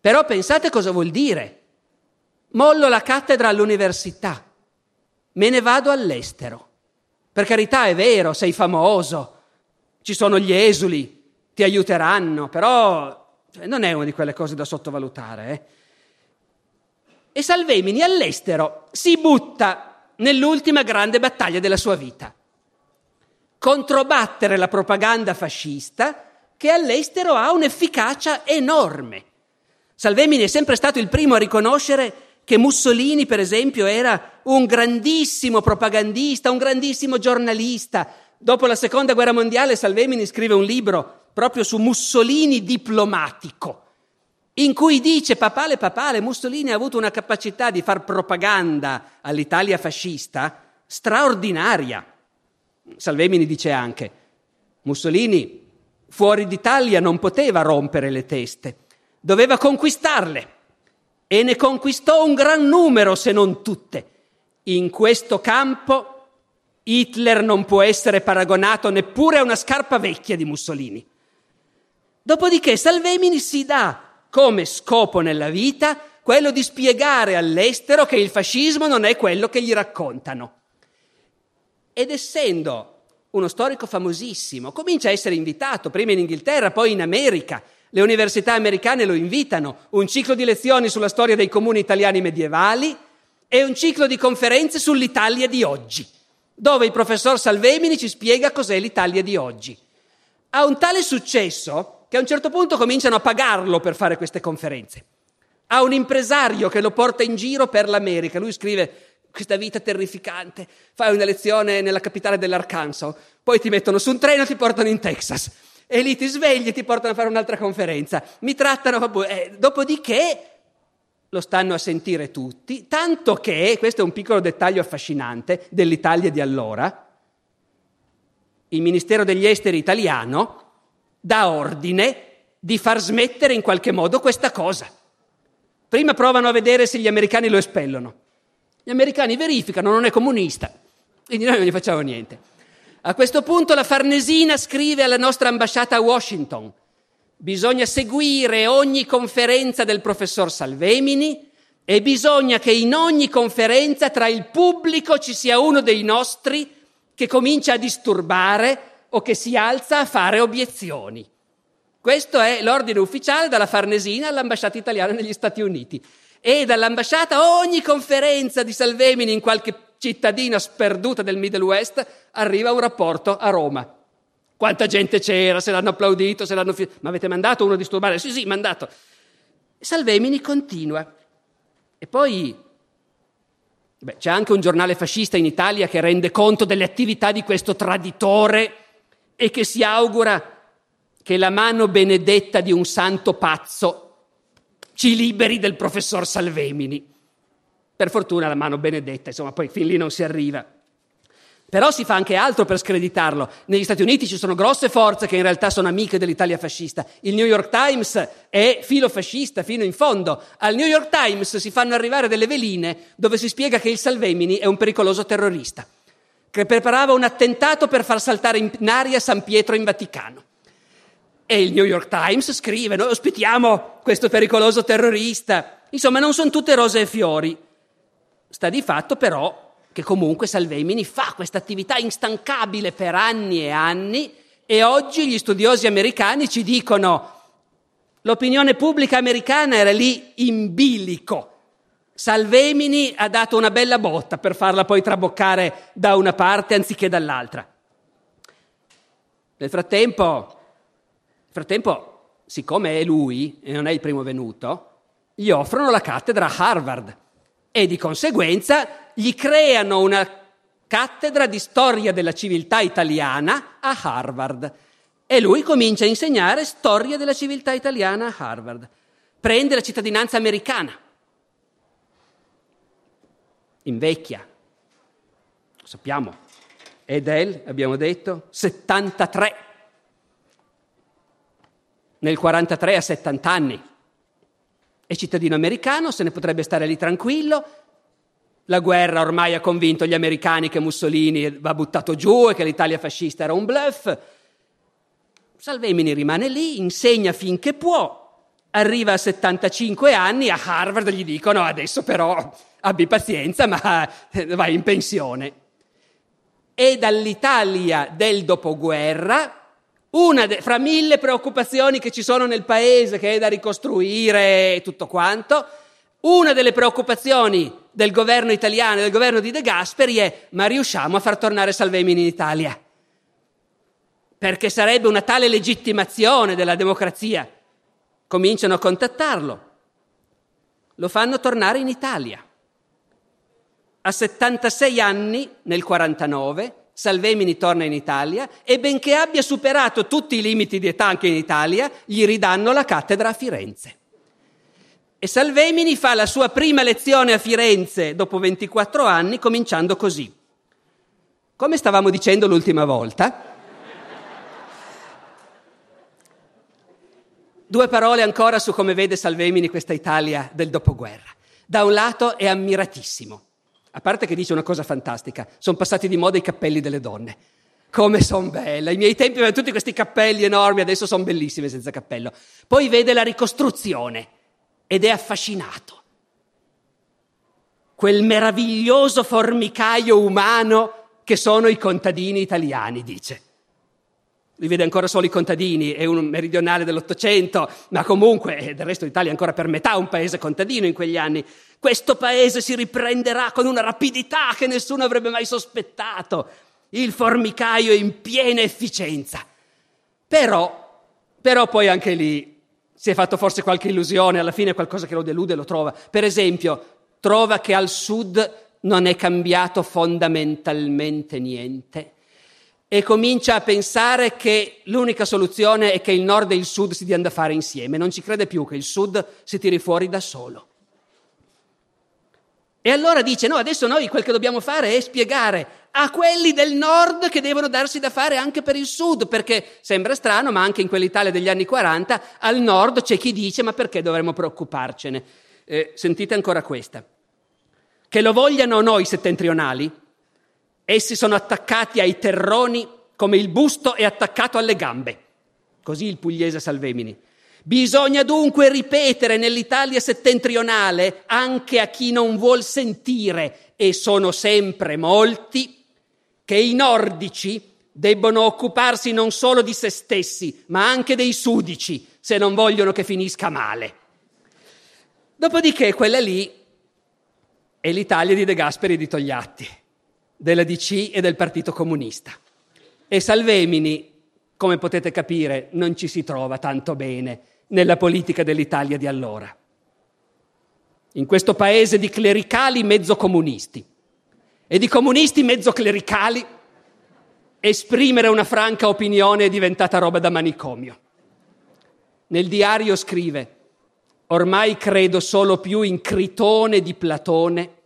però pensate cosa vuol dire. Mollo la cattedra all'università, me ne vado all'estero. Per carità è vero, sei famoso, ci sono gli esuli, ti aiuteranno, però cioè, non è una di quelle cose da sottovalutare. Eh? E Salvemini all'estero si butta nell'ultima grande battaglia della sua vita. Controbattere la propaganda fascista che all'estero ha un'efficacia enorme. Salvemini è sempre stato il primo a riconoscere che Mussolini, per esempio, era un grandissimo propagandista, un grandissimo giornalista. Dopo la seconda guerra mondiale Salvemini scrive un libro proprio su Mussolini diplomatico in cui dice papale papale, Mussolini ha avuto una capacità di far propaganda all'Italia fascista straordinaria. Salvemini dice anche, Mussolini fuori d'Italia non poteva rompere le teste, doveva conquistarle e ne conquistò un gran numero se non tutte. In questo campo Hitler non può essere paragonato neppure a una scarpa vecchia di Mussolini. Dopodiché Salvemini si dà come scopo nella vita quello di spiegare all'estero che il fascismo non è quello che gli raccontano. Ed essendo uno storico famosissimo, comincia a essere invitato prima in Inghilterra, poi in America. Le università americane lo invitano, un ciclo di lezioni sulla storia dei comuni italiani medievali e un ciclo di conferenze sull'Italia di oggi, dove il professor Salvemini ci spiega cos'è l'Italia di oggi. Ha un tale successo che a un certo punto cominciano a pagarlo per fare queste conferenze. Ha un impresario che lo porta in giro per l'America. Lui scrive questa vita terrificante, fai una lezione nella capitale dell'Arkansas, poi ti mettono su un treno e ti portano in Texas. E lì ti svegli e ti portano a fare un'altra conferenza. Mi trattano, vabbè, eh, dopodiché lo stanno a sentire tutti, tanto che, questo è un piccolo dettaglio affascinante dell'Italia di allora, il Ministero degli Esteri italiano dà ordine di far smettere in qualche modo questa cosa. Prima provano a vedere se gli americani lo espellono. Gli americani verificano, non è comunista, quindi noi non gli facciamo niente. A questo punto la Farnesina scrive alla nostra ambasciata a Washington, bisogna seguire ogni conferenza del professor Salvemini e bisogna che in ogni conferenza tra il pubblico ci sia uno dei nostri che comincia a disturbare o che si alza a fare obiezioni. Questo è l'ordine ufficiale dalla Farnesina all'ambasciata italiana negli Stati Uniti. E dall'ambasciata ogni conferenza di Salvemini in qualche cittadina sperduta del Middle West arriva un rapporto a Roma. Quanta gente c'era, se l'hanno applaudito, se l'hanno... Ma avete mandato uno a disturbare? Sì, sì, mandato. Salvemini continua. E poi beh, c'è anche un giornale fascista in Italia che rende conto delle attività di questo traditore e che si augura che la mano benedetta di un santo pazzo ci liberi del professor Salvemini. Per fortuna la mano benedetta, insomma, poi fin lì non si arriva. Però si fa anche altro per screditarlo. Negli Stati Uniti ci sono grosse forze che in realtà sono amiche dell'Italia fascista. Il New York Times è filofascista fino in fondo. Al New York Times si fanno arrivare delle veline dove si spiega che il Salvemini è un pericoloso terrorista che preparava un attentato per far saltare in aria San Pietro in Vaticano. E il New York Times scrive, noi ospitiamo questo pericoloso terrorista. Insomma, non sono tutte rose e fiori. Sta di fatto però che comunque Salvemini fa questa attività instancabile per anni e anni e oggi gli studiosi americani ci dicono l'opinione pubblica americana era lì in bilico. Salvemini ha dato una bella botta per farla poi traboccare da una parte anziché dall'altra. Nel frattempo, frattempo, siccome è lui e non è il primo venuto, gli offrono la cattedra a Harvard e di conseguenza gli creano una cattedra di storia della civiltà italiana a Harvard. E lui comincia a insegnare storia della civiltà italiana a Harvard. Prende la cittadinanza americana. Invecchia. Lo sappiamo. Edel, abbiamo detto, 73 nel 43 a 70 anni. È cittadino americano, se ne potrebbe stare lì tranquillo. La guerra ormai ha convinto gli americani che Mussolini va buttato giù e che l'Italia fascista era un bluff. Salvemini rimane lì, insegna finché può, arriva a 75 anni, a Harvard gli dicono adesso però abbi pazienza, ma vai in pensione. E dall'Italia del dopoguerra una de- fra mille preoccupazioni che ci sono nel paese, che è da ricostruire e tutto quanto, una delle preoccupazioni del governo italiano e del governo di De Gasperi è ma riusciamo a far tornare Salvemini in Italia? Perché sarebbe una tale legittimazione della democrazia. Cominciano a contattarlo. Lo fanno tornare in Italia. A 76 anni, nel 49, Salvemini torna in Italia e benché abbia superato tutti i limiti di età anche in Italia, gli ridanno la cattedra a Firenze. E Salvemini fa la sua prima lezione a Firenze dopo 24 anni, cominciando così. Come stavamo dicendo l'ultima volta, due parole ancora su come vede Salvemini questa Italia del dopoguerra. Da un lato è ammiratissimo a parte che dice una cosa fantastica, sono passati di moda i cappelli delle donne. Come sono belle. Ai miei tempi avevano tutti questi cappelli enormi, adesso sono bellissime senza cappello. Poi vede la ricostruzione ed è affascinato. Quel meraviglioso formicaio umano che sono i contadini italiani, dice li vede ancora solo i contadini, è un meridionale dell'Ottocento, ma comunque eh, del resto d'Italia è ancora per metà un paese contadino in quegli anni. Questo paese si riprenderà con una rapidità che nessuno avrebbe mai sospettato. Il formicaio in piena efficienza. Però, però poi anche lì si è fatto forse qualche illusione, alla fine qualcosa che lo delude lo trova. Per esempio, trova che al sud non è cambiato fondamentalmente niente e comincia a pensare che l'unica soluzione è che il nord e il sud si diano da fare insieme, non ci crede più che il sud si tiri fuori da solo. E allora dice, no, adesso noi quel che dobbiamo fare è spiegare a quelli del nord che devono darsi da fare anche per il sud, perché sembra strano, ma anche in quell'Italia degli anni 40 al nord c'è chi dice, ma perché dovremmo preoccuparcene? Eh, sentite ancora questa. Che lo vogliano noi settentrionali, Essi sono attaccati ai terroni come il busto è attaccato alle gambe. Così il pugliese Salvemini. Bisogna dunque ripetere nell'Italia settentrionale, anche a chi non vuol sentire, e sono sempre molti, che i nordici debbono occuparsi non solo di se stessi, ma anche dei sudici, se non vogliono che finisca male. Dopodiché quella lì è l'Italia di De Gasperi e di Togliatti della DC e del Partito Comunista. E Salvemini, come potete capire, non ci si trova tanto bene nella politica dell'Italia di allora. In questo paese di clericali mezzo comunisti e di comunisti mezzo clericali, esprimere una franca opinione è diventata roba da manicomio. Nel diario scrive, ormai credo solo più in Critone di Platone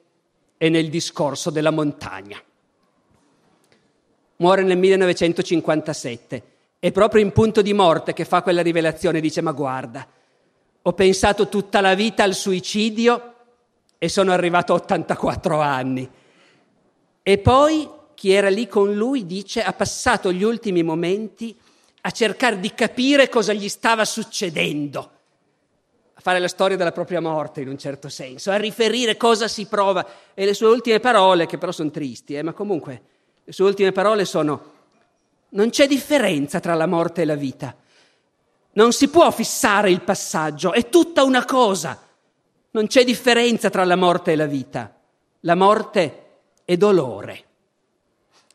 e nel discorso della montagna. Muore nel 1957. È proprio in punto di morte che fa quella rivelazione, dice ma guarda, ho pensato tutta la vita al suicidio e sono arrivato a 84 anni. E poi chi era lì con lui dice ha passato gli ultimi momenti a cercare di capire cosa gli stava succedendo, fare la storia della propria morte in un certo senso, a riferire cosa si prova. E le sue ultime parole, che però sono tristi, eh, ma comunque le sue ultime parole sono non c'è differenza tra la morte e la vita. Non si può fissare il passaggio, è tutta una cosa. Non c'è differenza tra la morte e la vita. La morte è dolore.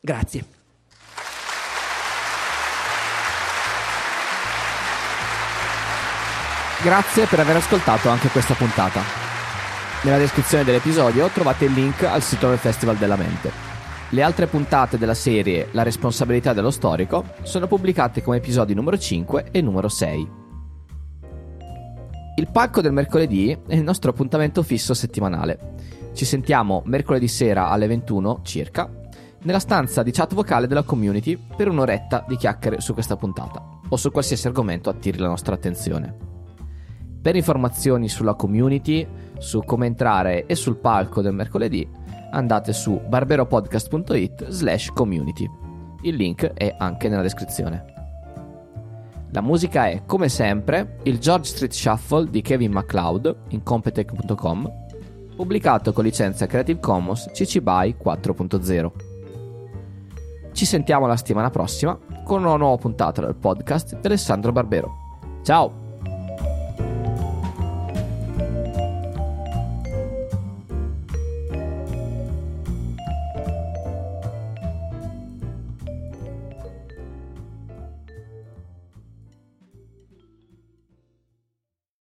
Grazie. Grazie per aver ascoltato anche questa puntata. Nella descrizione dell'episodio trovate il link al sito del Festival della Mente. Le altre puntate della serie La responsabilità dello storico sono pubblicate come episodi numero 5 e numero 6. Il palco del mercoledì è il nostro appuntamento fisso settimanale. Ci sentiamo mercoledì sera alle 21 circa nella stanza di chat vocale della community per un'oretta di chiacchiere su questa puntata o su qualsiasi argomento attiri la nostra attenzione. Per informazioni sulla community, su come entrare e sul palco del mercoledì, andate su barberopodcast.it slash community. Il link è anche nella descrizione. La musica è, come sempre, il George Street Shuffle di Kevin MacLeod in Competech.com, pubblicato con licenza Creative Commons CC BY 4.0. Ci sentiamo la settimana prossima con una nuova puntata del podcast di Alessandro Barbero. Ciao!